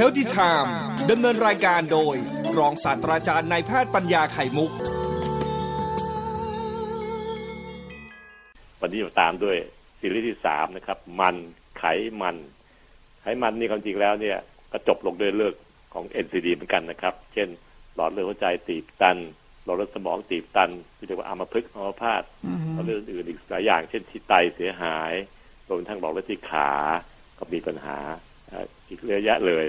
Healthy Time ดำเนินรายการโดย รองศาสตราจารย์นายแพทย์ปัญญาไข่มุก วันนี้มาตามด้วยซีรีส์ที่สามนะครับ มันไขมัน ไขมันนี่ความจริงแล้วเนี่ยก็จบลงด้วยเลือกของ NCD เหมือนกันนะครับ เช่น หลอดเลือดหัวใจตีบตัน หลอดเลือดสมองตีบตันที่เรียกว่าอัมพฤกษ์อัมพาตหลอดเลือดอื่นอีกหลายอย่าง เช่นที่ไตเสียหายรวมทั้งหลอดเลือดที่ขาก็มีปัญหาอีกเยอะแยะเลย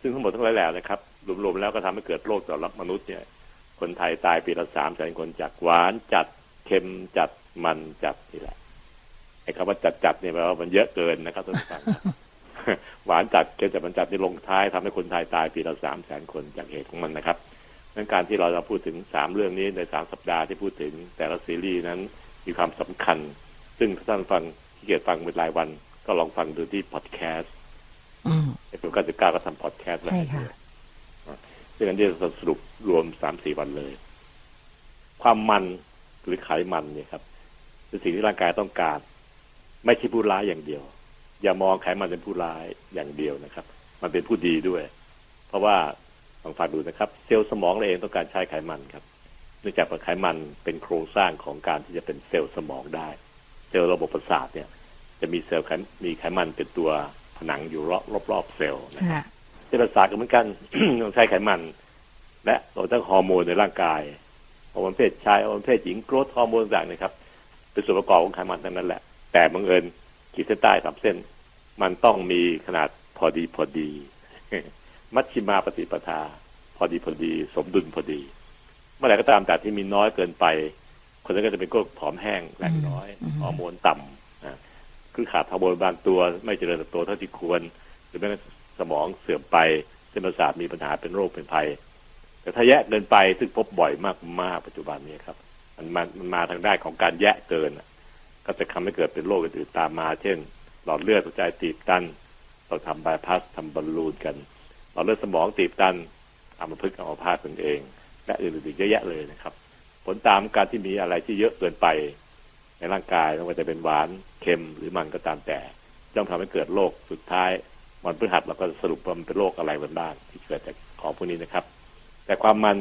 ซึ่งทั้งหมดทั้งหลายแหล่นะครับรวมๆแล้วก็ทำให้เกิดโรคต่อรับมนุษย์เนี่ย คนไทยตายปีละสามแสนคนจากหวานจัดเค็มจัดมันจัดนี่แหละไอ้คำว่าจัดจัดเนี่ยแปลว่ามันเยอะเกินนะครับท่านผู้ฟังหวานจัดเค็มจัดมันจัดนี่ลงท้ายทำให้คนไทยตายปีละสามแสนคนจากเหตุของมันนะครับดังการที่เราจะพูดถึงสามเรื่องนี้ในสามสัปดาห์ที่พูดถึงแต่ละซีรีส์นั้นมีความสำคัญ ซึ่งท่านฟังที่เกียรฟังเป็นรายวัน ก็ลองฟังดูที่พอดแคสต์ อืมไอ้ตัวก้าสิบเก้าก็ทำพอดแคสต์ไว้ใช่ให้ค่ะด้วยซึ่งอันนี้จะสรุปรวมสามสี่วันเลย ความมันหรือไขมันเนี่ยครับเป็นสิ่งที่ร่างกายต้องการ ไม่ใช่ผู้ร้ายอย่างเดียว อย่ามองไขมันเป็นผู้ร้ายอย่างเดียวนะครับ มันเป็นผู้ดีด้วย เพราะว่าลองฟังดูนะครับ เซลล์สมองเราเองต้องการใช้ไขมันครับเนื่องจากว่าไขมันเป็นโครงสร้างของการที่จะเป็นเซลล์สมองได้ เซลล์ระบบประสาทเนี่ย จะมีเซลล์ไขมีไขมันเป็นตัว ผนังอยู่รอบรอบๆเซลล์นะครับค่ะเส้นประสาทก็เหมือนกันต้องใช้ไขมัน และเราทั้งฮอร์โมนในร่างกายฮอร์โมนเพศชายฮอร์โมนเพศหญิง growth hormone ต่างๆนะครับ เป็นส่วนประกอบของไขมันทั้งนั้นแหละ แต่บังเอิญขีดเส้นใต้สามเส้น มันต้องมีขนาดพอดีพอดี มัชชิมาปฏิปทา พอดีพอดี สมดุลพอดี เมื่อไหร่ก็ตามแต่ที่มีน้อยเกินไป คนนั้นก็จะเป็นโรคผอมแห้งแรงน้อยอืมฮอร์โมนต่ำอะ คือขาดฮอร์โมนบางตัว ไม่เจริญเติบโตเท่าที่ควร หรือแม้สมองเสื่อมไปเส้นประสาทมีปัญหาเป็นโรคเป็นภัย แต่ถ้าแยะเกินไปซึ่งพบบ่อยมากๆปัจจุบันนี้ครับ มันมามันมาทางด้านของการแยะเกินก็จะทำให้เกิดเป็นโรคอื่นๆตามมา เช่น หลอดเลือดหัวใจตีบตันต้องทำบายพาสทำบอลลูนกัน หลอดเลือดสมองตีบตันอัมพฤกษ์อัมพาตตนเอง และอื่นๆอีกเยอะแยะเลยนะครับ ผลตามการที่มีอะไรที่เยอะเกินไป ในร่างกายไม่ว่าจะเป็นหวานเค็มหรือมันก็ตามแต่ย่อมทำให้เกิดโรคสุดท้ายวันพฤหัสเราก็สรุปว่ามันเป็นโรคอะไรบ้างที่เกิดจากของพวกนี้นะครับ แต่ความมัน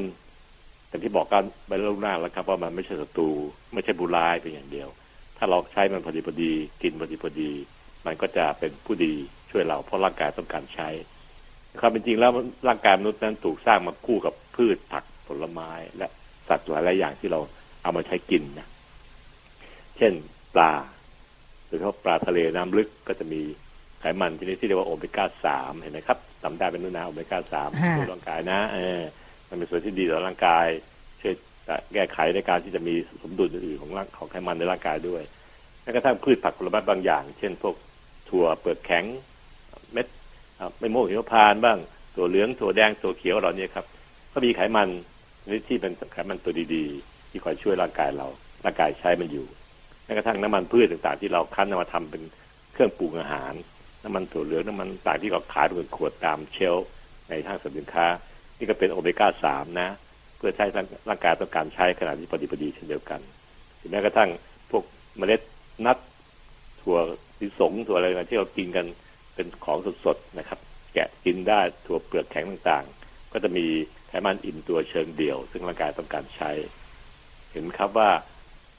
อย่างที่บอกกันไปล่วงหน้าแล้วครับ ว่ามันไม่ใช่ศัตรูไม่ใช่บุร้ายเป็นอย่างเดียว ถ้าเราใช้มันพอดีพอดีกินพอดีพอดี มันก็จะเป็นผู้ดีช่วยเราเพราะร่างกายต้องการใช้ความเป็นจริงแล้วร่างกายมนุษย์นั้นถูกสร้างมาคู่กับพืชผักผลไม้ และสัตว์หลายหลายอย่างที่เราเอามาใช้กินนะ เช่นปลาโดยเฉพาะปลาทะเลน้ำลึกก็จะมีไขมันชนิดที่เรียกว่าโอเมก้าสามเห็นไหมครับจำได้เป็นนู่นนะโอเมก้าสามฮะในร่างกายนะเออมันเป็นส่วนที่ดีต่อร่างกาย ช่วยแก้ไขในการที่จะมีสมดุลอื่นๆของร่างของไขมันในร่างกายด้วยแม้กระทั่งพืชผักผลไม้บางอย่าง เช่น พวกถั่วเปลือกแข็งเม็ดอะไม่โม่วงหิมพานต์บ้างถั่วเหลืองถั่วแดงถั่วเขียวเหล่านี้ครับ ก็มีไขมันชนิดที่เป็นไขมันตัวดีๆ ที่คอยช่วยร่างกายเราร่างกายใช้มันอยู่ แม้กระทั่งน้ำมันพืชต่างๆ ที่เราคั้นมาทำเป็นเครื่องปรุงอาหาร น้ำมันถั่วเหลืองน้ำมันต่างที่เราขายเป็นขวดตามเชลในห้างสรรพสินค้า นี่ก็เป็นโอเมก้าสามนะ เพื่อใช้ร่างกายต้องการใช้ขนาดที่พอดีพอดีเช่นเดียวกันแม้กระทั่งพวกเมล็ดนัทถั่วลิสงถั่วอะไรต่าที่เรากินกันเป็นของสดๆนะครับ แกะกินได้ถั่วเปลือกแข็งต่างๆ ก็จะมีไขมันอิ่มตัวเชิงเดี่ยว ซึ่งร่างกายต้องการใช้ เห็นครับว่า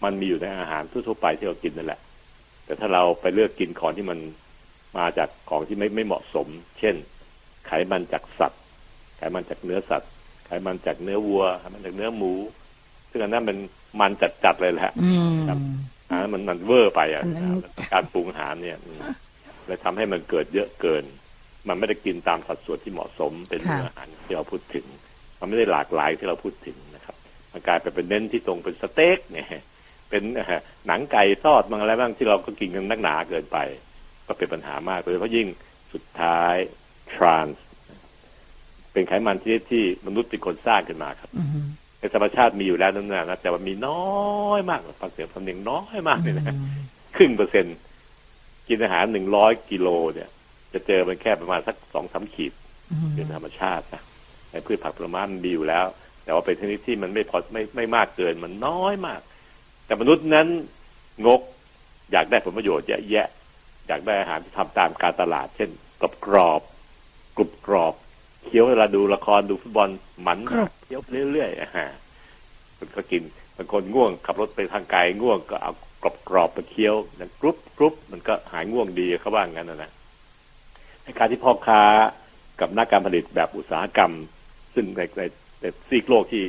มันมีอยู่ในอาหารทั่วๆไปที่เรากินนั่นแหละ แต่ถ้าเราไปเลือกกินของที่มันมาจากของที่ไม่ไม่เหมาะสม เช่น ไขมันจากสัตว์ไขมันจากเนื้อสัตว์ไขมันจากเนื้อวัวไขมันจากเนื้อหมู ซึ่งอันนั้นเป็นมันจัดๆเลยแหละอืมครับอ่ามันมันเวอร์ไปอะอันนั้นการปรุงอาหารเนี่ยอืมเลยทำให้มันเกิดเยอะเกิน มันไม่ได้กินตามสัดส่วนที่เหมาะสมเป็นเนื้ออาหารที่เราพูดถึง มันไม่ได้หลากหลายที่เราพูดถึงนะครับ มันกลายไปเป็นเน้นที่ตรงเป็นสเต็กเนี่ย เป็นเอ่อหนังไก่ทอดบางอะไรบ้างที่เราก็กินกันนักหนาเกินไป ก็เป็นปัญหามากโดยเฉพาะยิ่งสุดท้ายทรานส์เป็นไขมันที่ที่มนุษย์เป็นคนสร้างขึ้นมาครับอืมในธรรมชาติมีอยู่แล้วนั่นนะแต่ว่ามีน้อยมากฟังเสียงคำหนึ่งน้อยมากเลยนะครึ่งเปอร์เซ็นต์กินอาหารหนึ่งร้อยกิโลเนี่ย จะเจอมันแค่ประมาณสักสองสามขีดอืมเป็นธรรมชาตินะในพืชผักผลไม้มันมีอยู่แล้ว แต่ว่าเป็นชนิดที่มันไม่พอไม่ไม่มากเกินมันน้อยมาก แต่มนุษย์นั้นงกอยากได้ผลประโยชน์เยอะแยะ อยากได้อาหารที่ทำตามการตลาด เช่นกรอบกรอบกรุบกรอบเคี้ยวเวลาดูละครดูฟุตบอลหมันกรุบเคี้ยวเรื่อยๆอะฮะมันก็กินบางคนง่วงขับรถไปทางไกลง่วงก็เอากรอบกรอบๆมาเคี้ยวนั่นกรุบกรุบมันก็หายง่วงดีเขาว่างั้นนะนะในการที่พ่อค้ากับนักการผลิตแบบอุตสาหกรรม ซึ่งในในในซีกโลกที่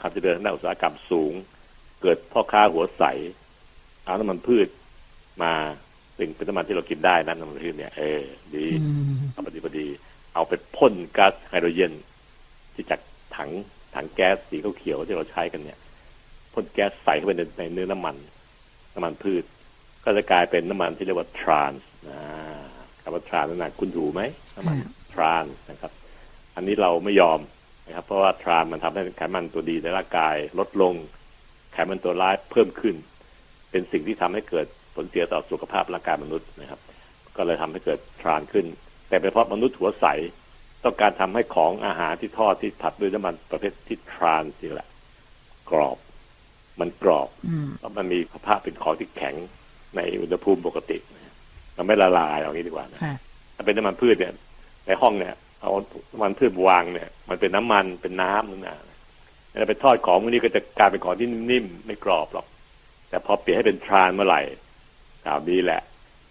ขับเจริญทางด้านอุตสาหกรรมสูง เกิดพ่อค้าหัวใสเอาน้ำมันพืชมาซึ่งเป็นน้ำมันที่เรากินได้นะน้ำมันพืชเนี่ยเออดีอืมเอาพอดีพอดี เอาไปพ่นก๊าซไฮโดรเจนที่จากถังถังแก๊สสีเขียวๆที่เราใช้กันเนี่ยพ่นแก๊สใส่เข้าไปในในเนื้อน้ำมัน น้ำมันพืช ก็จะกลายเป็นน้ำมันที่เรียกว่าทรานส์นะคำว่าทรานส์นั่นนะคุณถูไหมน้ำมันทรานส์นะครับ อันนี้เราไม่ยอมนะครับ เพราะว่าทรานส์มันทำให้ไขมันตัวดีในร่างกายลดลง ไขมันตัวร้ายเพิ่มขึ้น เป็นสิ่งที่ทำให้เกิดผลเสียต่อสุขภาพร่างกายมนุษย์นะครับ ก็เลยทำให้เกิดทรานขึ้น แต่เป็นเพราะมนุษย์หัวใสต้องการทำให้ของอาหารที่ทอดที่ผัดด้วยน้ำมันประเภทที่ทรานนี่แหละ กรอบ มันกรอบอืมเพราะมันมีสภาพเป็นของที่แข็งในอุณหภูมิปกตินะมันไม่ละลายเอางี้ดีกว่านะค่ะถ้าเป็นน้ำมันพืชเนี่ย ในห้องเนี่ยเอาน้ำมันพืชวางเนี่ย มันเป็นน้ำมันเป็นน้ำนั่นนะ แล้วไปทอดของพวกนี้ก็จะกลายเป็นของที่นิ่มๆไม่กรอบหรอก แต่พอเปลี่ยนให้เป็นทรานเมื่อไหร่คราวนี้แหละ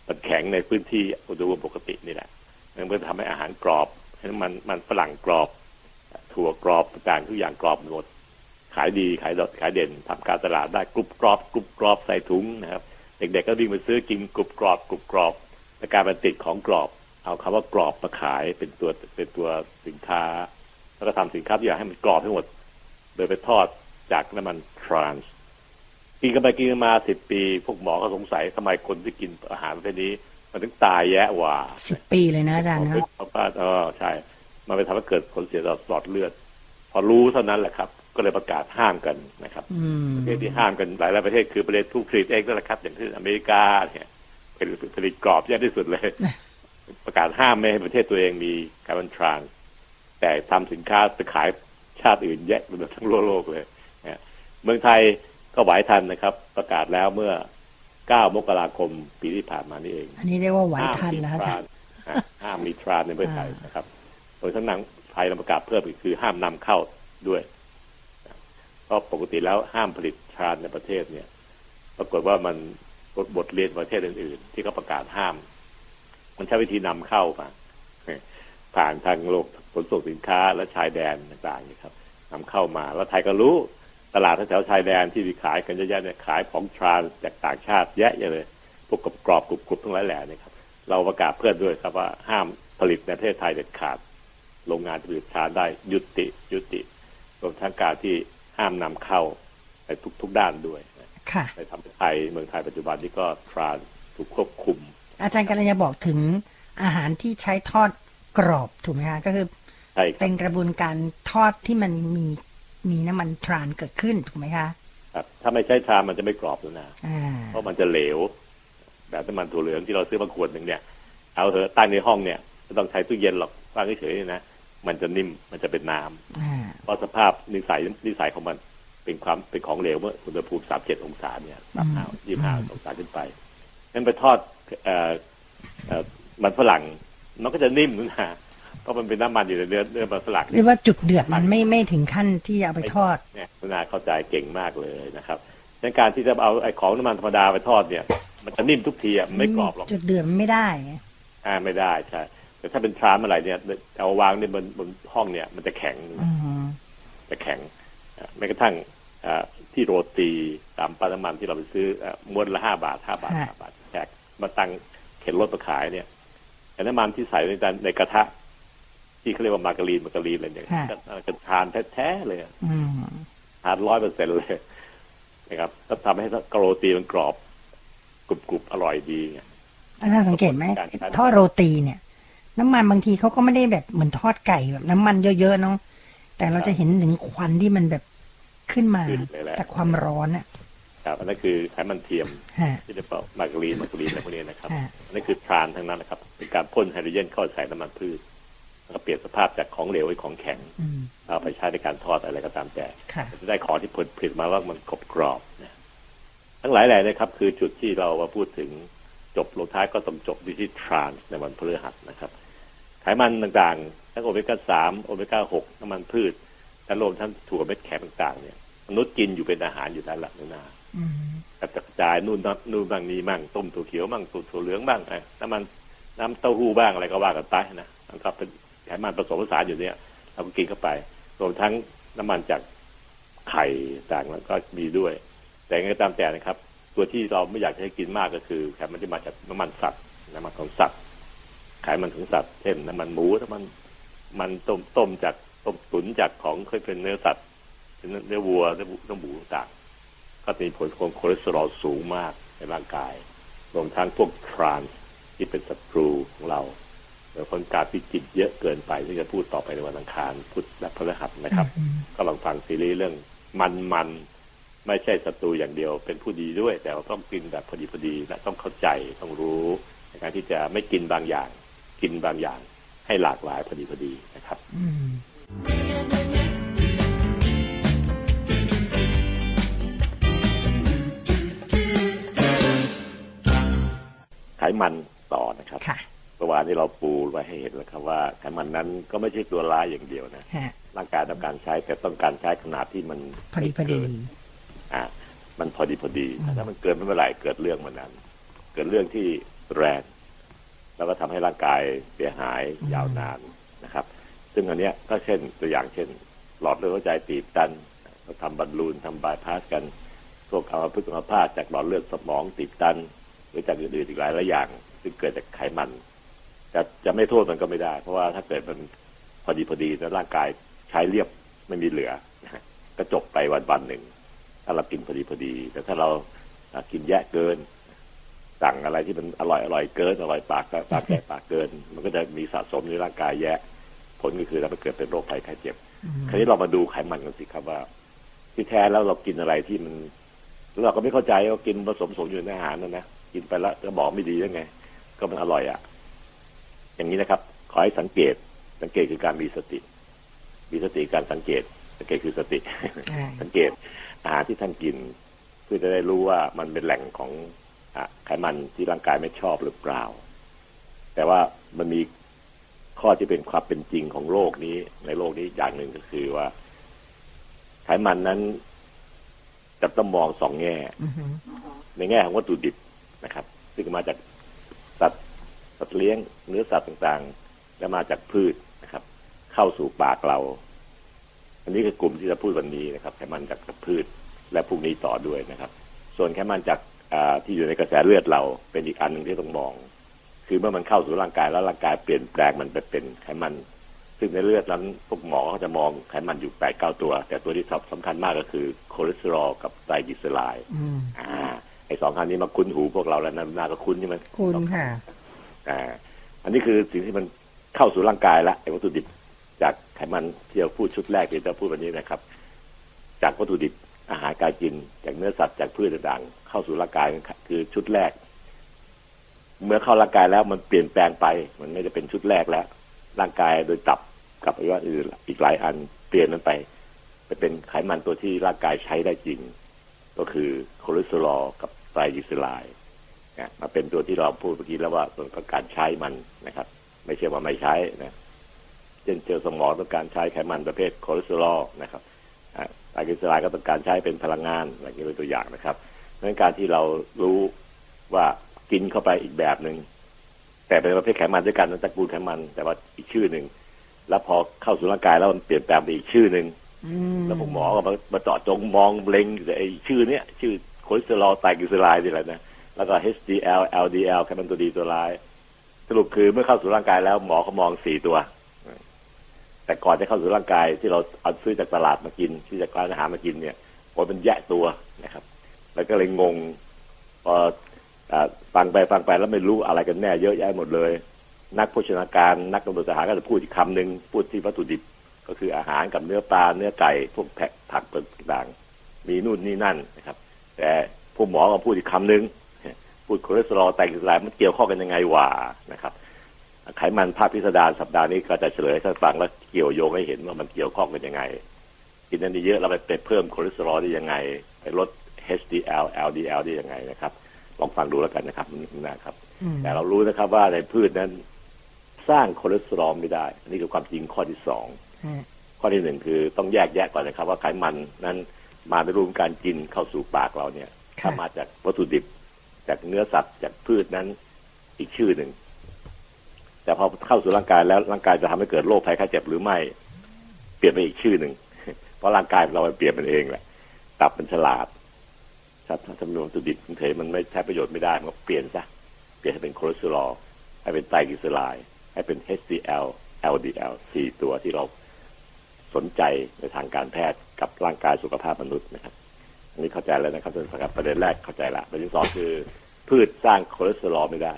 มันแข็งในพื้นที่อุณหภูมิปกตินี่แหละ มันก็ทำให้อาหารกรอบให้มันมันฝรั่งกรอบ ถั่วกรอบต่างๆทุกอย่างกรอบหมดขายดีขายดขายเด่นทำการตลาดได้กรุบกรอบกรุบกรอบใส่ถุงนะครับ เด็กๆก็วิ่งไปซื้อกินกรุบกรอบกรุบกรอบและการเป็นติดของกรอบ เอาคำว่ากรอบมาขายเป็นตัวเป็นตัวสินค้า แล้วก็ทำสินค้าที่อยากให้มันกรอบทั้งหมด โดยไปทอดจากน้ำมันทรานส์กินกันไปกินกันมาสิบปี พวกหมอก็สงสัยทำไมคนที่กินอาหารประเภทนี้ มันถึงตายแยะว่าสิบปีเลยนะอาจารย์นะเพราะว่าเออใช่ มันไปทำให้เกิดผลเสียต่อหลอดเลือด พอรู้เท่านั้นแหละครับ ก็เลยประกาศห้ามกันนะครับอืมประเทศที่ห้ามกันหลายๆประเทศคือประเทศผู้ผลิตเองนั่นแหละครับ อย่างเช่นอเมริกาเนี่ยเป็นผลิตกรอบเยอะที่สุดเลย ประกาศห้ามไม่ให้ประเทศตัวเองมีการบันทรานส์แต่ทำสินค้าไปขายชาติอื่นแยะไปหมดทั้งโลกเลยนะเมืองไทยก็ไหวทันนะครับ ประกาศแล้วเมื่อ 9 มกราคมปีที่ผ่านมานี่เอง อันนี้เรียกว่าไหวทันห้ามมีนะอาทจารรานย์อะห้ามมีทรานในประเทศไทยอ่านนะครับ โดยทั้งนังไทยเราประกาศเพิ่มอีกคือห้ามนำเข้าด้วยเพราะปกติแล้วห้ามผลิตทรานในประเทศเนี่ย ปรากฏว่ามันบทบทเรียนประเทศอื่น ๆ ที่เขาประกาศห้าม มันใช้วิธีนำเข้ามาผ่านทางโลกขนส่งสินค้าและชายแดนต่างๆนี่ครับ นำเข้ามา แล้วไทยก็รู้ตลาดแถวๆชายแดนที่มีขายกันเยอะๆเนี่ยขายของทรานจากต่างชาติแยะๆเลยพวกกรอบๆกรุบๆทั้งหลายแหล่นี่ครับเราประกาศเพื่อนด้วยครับว่าห้ามผลิตในประเทศไทยเด็ดขาด โรงงานที่ผลิตทรานได้ยุติยุติรวมทั้งการที่ห้ามนำเข้าในทุก ๆด้านด้วยนะค่ะในทำให้ไทยเมืองไทยปัจจุบันนี้ก็ทรานถูกควบคุม อาจารย์กำลังจะบอกถึงอาหารที่ใช้ทอดกรอบถูกไหมคะก็คือ ใช่ครัเป็บนกระบวนการทอดที่มันมีมีน้ำมันทรานเกิดขึ้นถูกไหมคะครับถ้าไม่ใช้ทรานมันจะไม่กรอบแล้วนะอ่าเพราะมันจะเหลว แบบน้ำมันถั่วเหลืองที่เราซื้อมาขวดหนึ่งเนี่ย เอาเถอะตั้งในห้องเนี่ยไม่ต้องใช้ตู้เย็นหรอกวางเฉยๆเนี่ยนะมันจะนิ่มมันจะเป็นน้ำอ่าเพราะสภาพนิสัยนิสัยของมันเป็นความเป็นของเหลวเมื่ออุณหภูมิสามเจ็ดองศาเนี่ยสามห้ายี่ห้าองศาขึ้นไปนั้นไปทอดเอ่อเอ่อมันฝรั่งมันก็จะนิ่มนะ เพราะมันเป็นน้ำมันอยู่ในเนื้อเนื้อมันฝรั่งเรียกว่าจุดเดือดมันไม่ไม่ถึงขั้นที่จะเอาไปทอดเนี่ยคุณนาเข้าใจเก่งมากเลยนะครับดังการที่จะเอาไอ้ของน้ำมันธรรมดาไปทอดเนี่ย มันจะนิ่มทุกทีอะมันไม่กรอบหรอกจุดเดือดมันไม่ได้อ่าไม่ได้ใช่แต่ถ้าเป็นทรานเมื่อไหร่เนี่ยเอาวางในบนบนห้องเนี่ย มันจะแข็งอืมจะแข็งอะแม้กระทั่งอ่าที่โรตีตามปั๊มน้ำมันที่เราไปซื้ออะม้วนละห้าบาทห้าบาทห้าบาทแจกมาตั้งเข็นรถมาขายเนี่ยแต่น้ำมันที่ใส่ในจานในกระทะ ที่เขาเรียกว่ามาการีนมาการีนอะไรอย่างเงี้ยก็ก็ทานแท้ๆเลยอะอืมทานร้อยเปอร์เซ็นเลยนะครับก็ทำให้โรตีมันกรอบกรุบๆอร่อยดีไงอาจารย์สังเกตไหมการใช้ทอดโรตีเนี่ย น้ำมันบางทีเขาก็ไม่ได้แบบเหมือนทอดไก่แบบน้ำมันเยอะๆเนาะแต่เราจะเห็นถึงควันที่มันแบบขึ้นมาขึ้นเลยแหละจากความร้อนอะครับอันนั้นคือไขมันเทียมฮะที่เรียกว่ามาการีนมาการีนอะไรพวกนี้นะครับฮะอันนั้นคือทรานทั้งนั้นนะครับ เป็นการพ่นไฮโดรเจนเข้าใส่น้ำมันพืชแล้วก็ เปลี่ยนสภาพจากของเหลวให้ของแข็งอืมเอาไปใช้ในการทอดอะไรก็ตามแต่ค่ะจะได้ของที่ผลผลิตมาว่ามันกรอบกรอบนะทั้งหลายแหล่นะครับ คือจุดที่เรามาพูดถึงจบลงท้ายก็ต้องจบที่ที่ทรานในวันพฤหัสนะครับ ไขมันต่างๆ ทั้งโอเมก้าสามโอเมก้าหกน้ำมันพืชและรวมทั้งถั่วเม็ดแข็งต่างๆ เนี่ยมนุษย์กินอยู่เป็นอาหารอยู่แล้วหลักนาอืมกระจายนู่นนั่นนู่นบ้างนี้บ้างต้มถั่วเขียวบ้างต้มถั่วเหลืองบ้างอะน้ำมันน้ำเต้าหู้บ้างอะไรก็ว่ากันไปนะมันก็เป็น ไขมันผสมผสานอยู่เนี่ยเราก็กินเข้าไปรวมทั้งน้ำมันจากไข่ต่างแล้วก็มีด้วย แต่ยังไงก็ตามแต่นะครับ ตัวที่เราไม่อยากให้กินมากก็คือไขมันที่มาจากน้ำมันสัตว์น้ำมันของสัตว์ไขมันของสัตว์เช่นน้ำมันหมูน้ำมันมันต้มต้มจากต้มตุ๋นจากของเคยเป็นเนื้อสัตว์เป็นเนื้อวัวเนื้อเนื้อหมูต่างก็มีผลของคอเลสเตอรอลสูงมากในร่างกาย รวมทั้งพวกทรานส์ที่เป็นศัตรูของเรา คนการพิจิตเยอะเกินไปที่จะพูดต่อไปในวันอังคารพุธและพฤหัสนะครับอืมก็ลองฟังซีรีส์เรื่องมันมันๆไม่ใช่ศัตรูอย่างเดียวเป็นผู้ดีด้วย แต่ว่าต้องกินแบบพอดีพอดีและต้องเข้าใจต้องรู้ในการที่จะไม่กินบางอย่าง กินบางอย่างให้หลากหลายพอดีพอดีนะครับอืมไขมันต่อนะครับค่ะเมื่อ วานนี้เราปูไว้ให้เห็นแล้วครับว่าไขมันนั้นก็ไม่ใช่ตัวร้ายอย่างเดียวนะฮะร่างกายต้องการใช้แต่ต้องการใช้ขนาดที่มันพอดีพอดีไม่เกินอ่ามันพอดีพอดีอืมถ้ามันเกินไม่เมื่อไหร่เกิดเรื่องมันนั้น เกิดเรื่องที่แรงแล้วก็ทำให้ร่างกายเสียหายยาวนานนะครับ ซึ่งอันเนี้ยก็เช่นตัวอย่างเช่น หลอดเลือดหัวใจตีบตันเราทำบอลลูนทำบายพาสกันพวกอัมพฤกษ์อัมพาตจากหลอดเลือดสมองตีบตัน หรือจากอื่นๆอีกหลายหลายอย่าง ซึ่งเกิดจากไขมัน จะจะไม่โทษมันก็ไม่ได้ เพราะว่าถ้าเกิดมันพอดีพอดีแล้วร่างกายใช้เรียบไม่มีเหลือนะฮะก็จบไปวันวันๆหนึ่ง ถ้าเรากินพอดีพอดี แต่ถ้าเราอะกินแยะเกิน สั่งอะไรที่มันอร่อยอร่อยเกินอร่อยปากก็ปากแก่ปากเกิน มันก็จะมีสะสมในร่างกายแยะ ผลก็คือเราไปเกิดเป็นโรคภัยไข้เจ็บอืมคราวนี้เรามาดูไขมันกันสิครับว่า ที่แท้แล้วเรากินอะไรที่มันเราก็ไม่เข้าใจว่ากินผสมผสมอยู่ในอาหารนั่นนะกินไปแล้วจะบอกไม่ดียังไง ก็มันอร่อยอะ่ะ อย่างนี้นะครับ ขอให้สังเกต สังเกตคือการมีสติ มีสติการสังเกต สังเกตคือสติอ่าสังเกตอาหารที่ท่านกิน เพื่อจะได้รู้ว่ามันเป็นแหล่งของอะไขมันที่ร่างกายไม่ชอบหรือเปล่า แต่ว่ามันมีข้อที่เป็นความเป็นจริงของโลกนี้ ในโลกนี้อย่างหนึ่งก็คือว่า ไขมันนั้นจะต้องมองสองแง่อือหือในแง่ของวัตถุดิบนะครับ ซึ่งมาจากสัตว์ สัตว์เลี้ยงเนื้อสัตว์ต่างๆ และมาจากพืชนะครับ เข้าสู่ปากเรา อันนี้คือกลุ่มที่จะพูดวันนี้นะครับไขมันจากพืชและพวกนี้ต่อด้วยนะครับ ส่วนไขมันจากอ่าที่อยู่ในกระแสเลือดเราเป็นอีกอันหนึ่งที่ต้องมอง คือเมื่อมันเข้าสู่ร่างกายแล้วร่างกายเปลี่ยนแปลงมันไปเป็นไขมัน ซึ่งในเลือดนั้นพวกหมอเขาจะมองไขมันอยู่แปดเก้าตัว แต่ตัวที่สำคัญมากก็คือคอเลสเตอรอลกับไตรกลีเซอไรด์อืมอ่าไอ้สองคำนี้มาคุ้นหูพวกเราแล้วนะน่าก็คุ้นใช่ไหมคุณค่ะ อ่าอันนี้คือสิ่งที่มันเข้าสู่ร่างกายแล้วไอ้วัตถุดิบ จากไขมันที่เราพูดชุดแรกที่เราพูดวันนี้นะครับ จากวัตถุดิบอาหารการกิน จากเนื้อสัตว์จากพืชต่างๆ เข้าสู่ร่างกายคือชุดแรก เมื่อเข้าร่างกายแล้วมันเปลี่ยนแปลงไป มันไม่ได้เป็นชุดแรกแล้ว ร่างกายโดยตับกับอวัยวะอื่นอีกหลายอันเปลี่ยนมันไปไปเป็นไขมันตัวที่ร่างกายใช้ได้จริง ก็คือคอเลสเตอรอลกับไตรกลีเซอไรด์ นะมาเป็นตัวที่เราพูดเมื่อกี้แล้วว่าต้องการใช้มันนะครับ ไม่ใช่ว่าไม่ใช้นะเช่นเซลล์สมองต้องการใช้ไขมันประเภทคอเลสเตอรอลนะครับอาไตรกลีเซอไรด์ก็ต้องการใช้เป็นพลังงานอย่างนี้เป็นตัวอย่างนะครับดังนั้นการที่เรารู้ว่ากินเข้าไปอีกแบบหนึ่งแต่เป็นประเภทไขมันด้วยกันนะตระกูลไขมัน แต่ว่าอีกชื่อหนึ่งแล้วพอเข้าสู่ร่างกายแล้วมันเปลี่ยนแปลงไปอีกชื่อหนึ่งแล้วผมหมอก็มามาเจาะจงมองเล็งแต่ไอ้ชื่อเนี้ยชื่อคอเลสเตอรอลไตรกลีเซอไรด์นี่แหละนะ แล้วก็ HDL LDL ไขมันตัวดีตัวร้าย สรุปคือเมื่อเข้าสู่ร่างกายแล้วหมอเขามองสี่ตัว แต่ก่อนจะเข้าสู่ร่างกายที่เราเอาซื้อจากตลาดมากินที่จากร้านอาหารมากินเนี่ยผลมันแยะตัวนะครับ แล้วก็เลยงงพอฟังไปฟังไปแล้วไม่รู้อะไรกันแน่เยอะแยะหมดเลย นักโภชนาการนักกำหนดอาหารก็จะพูดอีกคำหนึ่งพูดที่วัตถุดิบก็คืออาหารกับเนื้อปลาเนื้อไก่พวกแผะผักต่างมีนู่นนี่นั่นนะครับ แต่พวกหมอก็พูดอีกคำหนึ่ง พูดคอเลสเตอรอลไตรกลีเซอไรด์มันเกี่ยวข้องกันยังไงวะนะครับ ไขมันภาพพิสดารสัปดาห์นี้ก็จะเฉลยให้ท่านฟังแล้วเกี่ยวโยงให้เห็นว่ามันเกี่ยวข้องกันยังไงกินอันนี้เยอะเราไปไปเพิ่มคอเลสเตอรอลได้ยังไง ไปลด HDL LDL ได้ยังไงนะครับ ลองฟังดูแล้วกันนะครับนะครับอืมแต่เรารู้นะครับว่าในพืชนั้น สร้างคอเลสเตอรอลไม่ได้ อันนี้คือความจริงข้อที่สองฮะข้อที่หนึ่งคือต้องแยกแยะก่อนนะครับ ว่าไขมันนั้นมาในรูปการกินเข้าสู่ปากเราเนี่ยถ้ามาจากวัตถุดิบ จากเนื้อสัตว์จากพืชนั้นอีกชื่อหนึ่ง แต่พอเข้าสู่ร่างกายแล้วร่างกายจะทำให้เกิดโรคภัยไข้เจ็บหรือไม่ เปลี่ยนไปอีกชื่อหนึ่งเพราะร่างกายเราเปลี่ยนมันเองแหละตับมันฉลาดถ้าจากวัตถุดิบเฉยมันไม่ใช้ประโยชน์ไม่ได้มันก็เปลี่ยนซะเปลี่ยนให้เป็นคอเลสเตอรอลให้เป็นไตรกลีเซอไรด์ให้เป็น HDL LDL สี่ตัวที่เราสนใจในทางการแพทย์กับร่างกายสุขภาพมนุษย์นะครับ อันนี้เข้าใจแล้วนะครับท่านผู้ชมครับประเด็นแรกเข้าใจละประเด็นที่สองคือ พืชสร้างคอเลสเตอรอลไม่ได้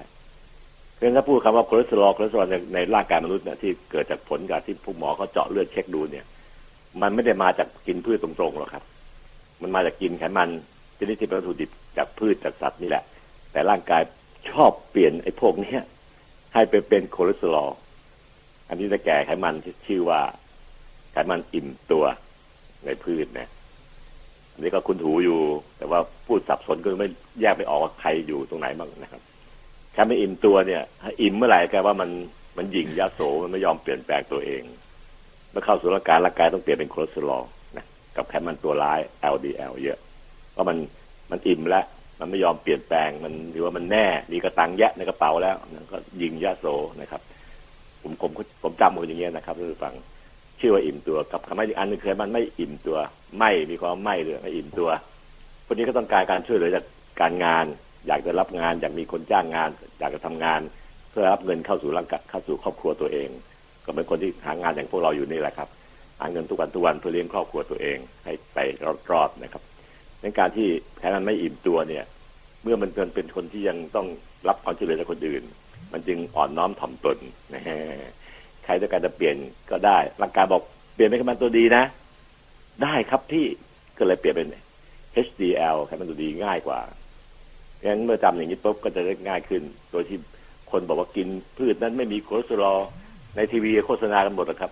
เพราะฉะนั้นถ้าพูดคำว่าคอเลสเตอรอลคอเลสเตอรอลในในร่างกายมนุษย์เนี่ยที่เกิดจากผลจากที่พวกหมอเขาเจาะเลือดเช็คดูเนี่ย มันไม่ได้มาจากกินพืชตรงๆหรอกครับ มันมาจากกินไขมันชนิดที่เป็นวัตถุดิบจากพืชจากสัตว์นี่แหละ แต่ร่างกายชอบเปลี่ยนไอ้พวกเนี้ยให้ไปเป็นคอเลสเตอรอลอันนี้จะแก่ไขมันที่ชื่อว่าไขมันอิ่มตัวในพืชเนี่ย นนี้ก็คุณถูอยู่ แต่ว่าพูดสับสนก็ไม่แยกไปออกว่าใครอยู่ตรงไหนบ้างนะครับแค่ไม่อิ่มตัวเนี่ยถ้าอิ่มเมื่อไหร่แกว่ามันมันหยิ่งยโสมันไม่ยอมเปลี่ยนแปลงตัวเองเมื่อเข้าสู่ร่างกายร่างกายต้องเปลี่ยนเป็นคอเลสเตอรอลนะกับไขมันตัวร้าย LDL เยอะเพราะมันมันอิ่มแล้ว มันไม่ยอมเปลี่ยนแปลงมันหรือว่ามันแน่มีกะตังค์แยะในกระเป๋าแล้วก็ยิงยาโสนะครับ ผมผมผมจำคนอย่างเงี้ยนะครับท่านผู้ฟัง ชื่อว่าอิ่มตัวกับคำว่าอีกอันหนึ่งคือมันไม่อิ่มตัว ไม่มีความไม่เลยไม่อิ่มตัวคนนี้ก็ต้องการการช่วยเหลือจากการงาน อยากจะรับงานอยากมีคนจ้างงาน อยากจะทำงาน เพื่อรับเงินเข้าสู่ร่างกายเข้าสู่ครอบครัวตัวเอง ก็เป็นคนที่หางานอย่างพวกเราอยู่นี่แหละครับหาเงินทุกวันทุกวันเพื่อเลี้ยงครอบครัวตัวเอง ให้ไปรอดๆนะครับในการที่แค่นั้นไม่อิ่มตัวเนี่ย เมื่อมันเป็นคนที่ยังต้องรับความช่วยเหลือจากคนอื่น มันจึงอ่อนน้อมถ่อมตนนะฮะ ใครต้องการจะเปลี่ยนก็ได้ร่างกายบอกเปลี่ยนเป็นไขมันตัวดีนะ ได้ครับพี่ก็เลยเปลี่ยนเป็น HDL ไขมันตัวดีง่ายกว่างั้นเมื่อจำอย่างนี้ปุ๊บก็จะได้ง่ายขึ้น โดยที่คนบอกว่ากินพืชนั้นไม่มีคอเลสเตอรอลในทีวีโฆษณากันหมดนะครับ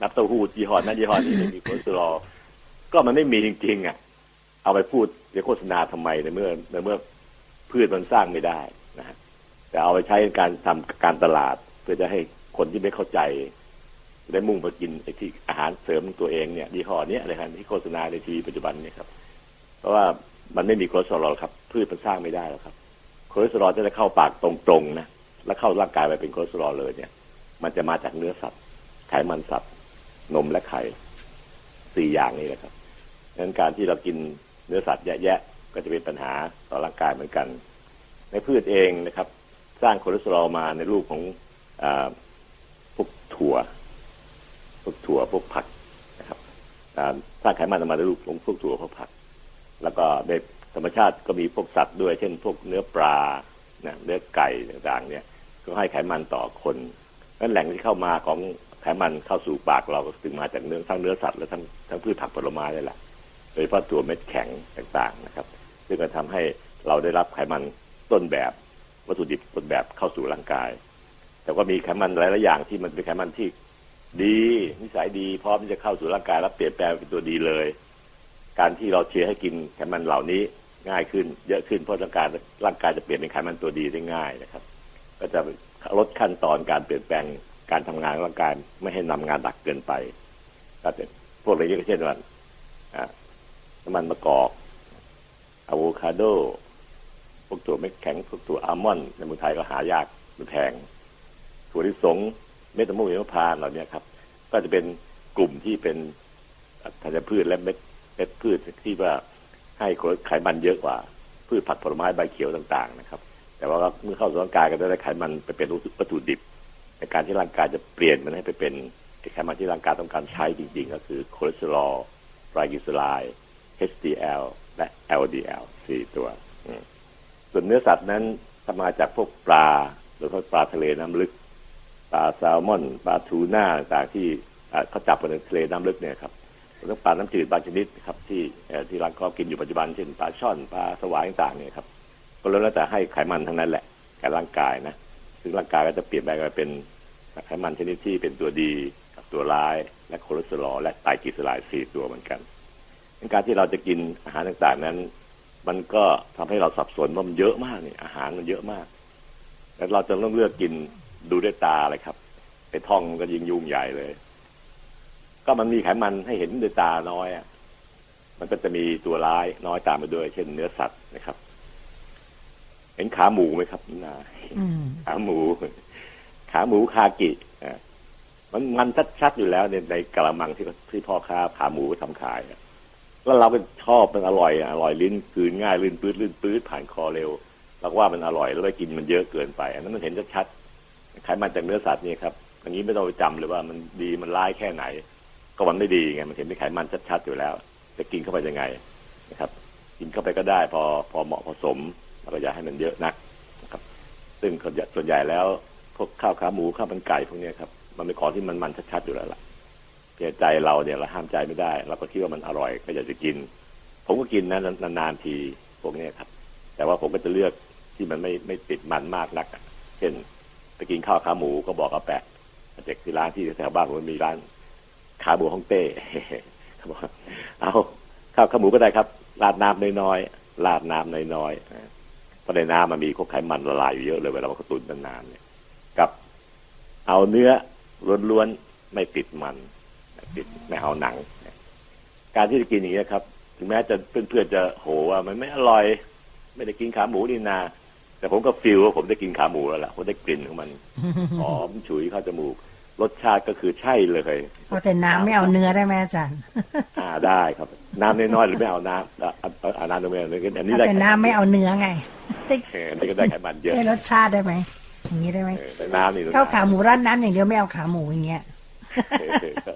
น้ำเต้าหู้ยี่ห้อนั้นยี่ห้อนี้ไม่มีคอเลสเตอรอลก็มันไม่มีจริงๆอะ เอาไปพูดในโฆษณาทำไมในเมื่อในเมื่อพืชมันสร้างไม่ได้นะฮะแต่เอาไปใช้ในการทำการตลาด เพื่อจะให้ คนที่ไม่เข้าใจได้มุ่งไปกินไอ้ที่อาหารเสริมตัวเองเนี่ยยี่ห้อเนี้ยนะครับที่โฆษณาในทีวีปัจจุบันเนี่ยครับ เพราะว่ามันไม่มีคอเลสเตอรอลครับพืชมันสร้างไม่ได้แล้วครับคอเลสเตอรอลจะได้เข้าปากตรงๆนะแล้วเข้าร่างกายไปเป็นคอเลสเตอรอลเลยเนี่ย มันจะมาจากเนื้อสัตว์ไขมันสัตว์ นมและไข่สี่อย่างนี้แหละครับดังนั้นการที่เรากินเนื้อสัตว์แยะๆก็จะเป็นปัญหาต่อร่างกายเหมือนกัน ในพืชเองนะครับ สร้างคอเลสเตอรอลมาในรูปของ พวกถั่ว พวกถั่วพวกผักนะครับสร้างไขมันออกมาในรูปของพวกถั่วพวกผัก แล้วก็ในธรรมชาติก็มีพวกสัตว์ด้วย เช่น พวกเนื้อปลาเนื้อไก่ต่างๆ เนี่ย ก็ให้ไขมันต่อคนนั้นแหล่งที่เข้ามาของไขมันเข้าสู่ปากเราก็ถึงมาจากเนื้อทั้งเนื้อสัตว์และทั้งทั้งพืชผักผลไม้นี่แหละ โดยเฉพาะตัวเม็ดแข็งต่างๆนะครับ ซึ่งก็ทำให้เราได้รับไขมันต้นแบบวัตถุดิบต้นแบบเข้าสู่ร่างกาย แต่ก็มีไขมันหลายๆอย่างที่มันเป็นไขมันที่ดีนิสัยดีพร้อมที่จะเข้าสู่ร่างกายแล้วเปลี่ยนแปลงเป็นตัวดีเลย การที่เราเชียร์ให้กินไขมันเหล่านี้ง่ายขึ้น เยอะขึ้นเพราะร่างกายร่างกายจะเปลี่ยนเป็นไขมันตัวดีได้ง่ายนะครับ ก็จะลดขั้นตอนการเปลี่ยนแปลงการทำงานร่างกายไม่ให้นำงานหนักเกินไปก็จะพวกอะไรนี้ก็เช่นว่าน้ำมันมะกอกอะโวคาโด พวกตัวเม็ดแข็งพวกตัวอัลมอนด์ในเมืองไทยก็หายากมันแพง ถั่วลิสงเม็ดมะม่วงหิมพานต์เหล่านี้ครับ ก็จะเป็นกลุ่มที่เป็นธัญพืชและเม็ดเม็ดพืชที่ว่าให้ไขมันเยอะกว่า พืชผักผลไม้ใบเขียวต่างๆนะครับ แต่ว่าเมื่อเข้าสู่ร่างกายก็จะได้ไขมันไปเป็นวัตถุดิบ ในการที่ร่างกายจะเปลี่ยนมันให้ไปเป็นไขมันที่ร่างกายต้องการใช้จริงๆ ก็คือคอเลสเตอรอลไตรกลีเซอไรด์ HDL และ LDL สี่ตัว ส่วนเนื้อสัตว์นั้นถ้ามาจากพวกปลาโดยเฉพาะปลาทะเลน้ำลึก ปลาแซลมอนปลาทูน่าต่างๆที่เขาจับกันในทะเลน้ำลึกเนี่ยครับแล้วก็ปลาน้ำจืดบางชนิดครับที่ที่ร้านก็กินอยู่ปัจจุบันเช่นปลาช่อนปลาสวายต่างๆเนี่ยครับก็ล้วนแต่ให้ไขมันทั้งนั้นแหละแก่ร่างกายนะซึ่งร่างกายก็จะเปลี่ยนแปลงไปเป็นไขมันชนิดที่เป็นตัวดีกับตัวร้าย และคอเลสเตอรอลและไตรกลีเซอไรด์สี่ตัวเหมือนกันการที่เราจะกินอาหารต่างๆนั้น มันก็ทำให้เราสับสนว่ามันเยอะมากเนี่ยอาหารมันเยอะมากแล้วเราจะต้องเลือกกิน ดูด้วยตาเลยครับ ไปท่องก็ยิ่งยุ่งใหญ่เลย ก็มันมีไขมันให้เห็นด้วยตาน้อยอะมันก็จะมีตัวร้ายน้อยตามมาด้วย เช่นเนื้อสัตว์นะครับ เห็นขาหมูไหมครับนาอืมขาหมู ขาหมูคากิอะมันมันชัดๆอยู่แล้วในในกระมังที่ที่พ่อค้าขาหมูทำขายอะแล้วเราก็ชอบมันอร่อยอะอร่อยลิ้นกลืนง่ายลื่นปื้ดลื่นปื้ดผ่านคอเร็วเราก็ว่ามันอร่อยแล้วไปกินมันเยอะเกินไปอันนั้นมันเห็นชัดๆ ไขมันจากเนื้อสัตว์นี่ครับอย่างนี้ไม่ต้องไปจำเลยว่ามันดีมันร้ายแค่ไหน ก็มันไม่ดีไงมันเห็นเป็นไขมันชัดๆอยู่แล้ว จะกินเข้าไปยังไงนะครับ กินเข้าไปก็ได้ พอพอเหมาะพอสมแล้วก็อย่าให้มันเยอะนักนะครับ ซึ่งส่วนใหญ่แล้วพวกข้าวขาหมูข้าวมันไก่พวกนี้ครับมันเป็นของที่มันมันชัดๆอยู่แล้วล่ะเพียใจเราเนี่ยเราห้ามใจไม่ได้เราก็คิดว่ามันอร่อยก็อยากจะกิน ผมก็กินนะนานๆทีพวกนี้ครับ แต่ว่าผมก็จะเลือกที่มันไม่ไม่ติดมันมากนัก เช่น กินข้าวขาหมูก็บอกกับแปะเด็กที่ร้านที่แถวบ้านผมมีร้านขาหมูฮ่องเต้เขาบอกเอาข้าวขาหมูก็ได้ครับราดน้ำน้อยๆราดน้ำน้อยๆเพราะในน้ำมันมีพวกไขมันละลายอยู่เยอะเลยเวลาเราตุ๋นนานๆเนี่ยกับ เอาเนื้อล้วนๆไม่ติดมันติดไม่เอาหนัง การที่จะกินอย่างนี้ครับ ถึงแม้จะเพื่อนๆจะโหว่ามันไม่อร่อย ไม่ได้กินขาหมูนี่นา แต่ผมก็ฟีลว่าผมได้กินขาหมูแล้วล่ะผมได้กลิ่นของมันหอมฉุยเข้าจมูก รสชาติก็คือใช่เลยเอาแต่น้ำไม่เอาเนื้อได้ไหมอาจารย์อ่าได้ครับ น้ำน้อยๆหรือไม่เอาน้ำเอาเอาเอาน้ำน้อยๆเลยอันนี้เอาได้แต่น้ำไม่เอาเนื้อไงได้เอออันนี้ก็ได้ไขมันเยอะได้รสชาติได้ไหมอย่างนี้ได้ไหมเออแต่น้ำนี่ข้าวขาหมูราดน้ำอย่างเดียวไม่เอาขาหมูอย่างเงี้ยเออก็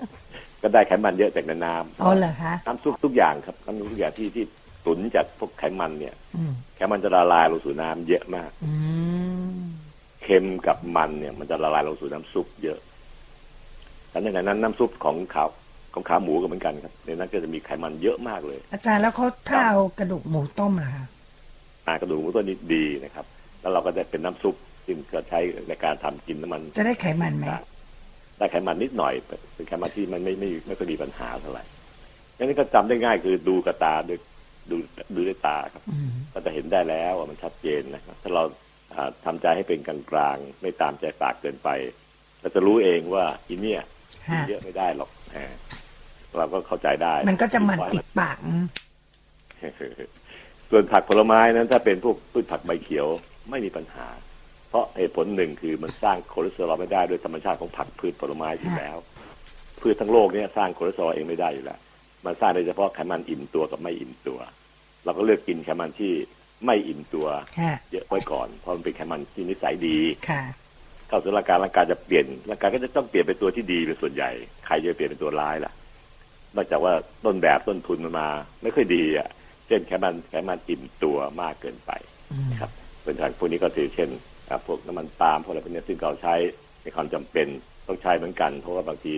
ก็ได้ไขมันเยอะจากในน้ำอ๋อเหรอคะน้ำซุปทุกอย่างครับน้ำซุปทุกอย่างที่ที่ ตุ๋นจากพวกไขมันเนี่ยอืมไขมันจะละลายลงสู่น้ำเยอะมากอืมเค็มกับมันเนี่ย มันจะละลายลงสู่น้ำซุปเยอะแต่ในนั้นน้ำซุปของขาของขาหมูก็เหมือนกันครับในนั้นก็จะมีไขมันเยอะมากเลย อาจารย์แล้วเขาถ้าเอากระดูกหมูต้มล่ะคะอ่ากระดูกหมูตัวนี้ดีนะครับ แล้วเราก็ได้เป็นน้ำซุปซึ่งก็ใช้ในการทำกินน้ำมัน จะได้ไขมันไหมได้ไขมันนิดหน่อยเป็นไขมันที่มันไม่ไม่ไม่ค่อยมีปัญหาเท่าไหร่ดังนั้นก็จำได้ง่ายคือดูกะตาด้วย ดูดูด้วยตาครับอืมก็จะเห็นได้แล้วว่ามันชัดเจนนะครับ ถ้าเราอ่าทำใจให้เป็นกลางๆไม่ตามใจปากเกินไปเราจะรู้เองว่าอันเนี่ยกินฮะเยอะไม่ได้หรอกอ่าเราก็เข้าใจได้ มันก็จะมันติดปากอืมส่วนผักผลไม้นั้น ถ้าเป็นพวกพืชผักใบเขียวไม่มีปัญหา เพราะเหตุผลหนึ่งคือมันสร้างคอเลสเตอรอลไม่ได้ด้วยธรรมชาติของผักพืชผลไม้อยู่แล้ว พืชทั้งโลกเนี่ยสร้างคอเลสเตอรอลเองไม่ได้อยู่แล้วมันสร้างได้เฉพาะไขมันอิ่มตัวกับไม่อิ่มตัว เราก็เลือกกินไขมันที่ไม่อิ่มตัวค่ะเยอะไว้ก่อนเพราะมันเป็นไขมันที่นิสัยดีค่ะเข้าสู่ร่างกายร่างกายจะเปลี่ยนร่างกายก็จะต้องเปลี่ยนเป็นตัวที่ดีเป็นส่วนใหญ่ใครจะเปลี่ยนเป็นตัวร้ายล่ะนอกจากว่าต้นแบบต้นทุนมันมา ไม่ค่อยดีอะ เช่นไขมันไขมันอิ่มตัวมากเกินไปอืมนะครับเป็นทางพวกนี้ก็ถือเช่นอ่าพวกน้ำมันปาล์มพวกอะไรพวกนี้ซึ่งเราใช้ในความจำเป็นต้องใช้เหมือนกัน เพราะว่าบางที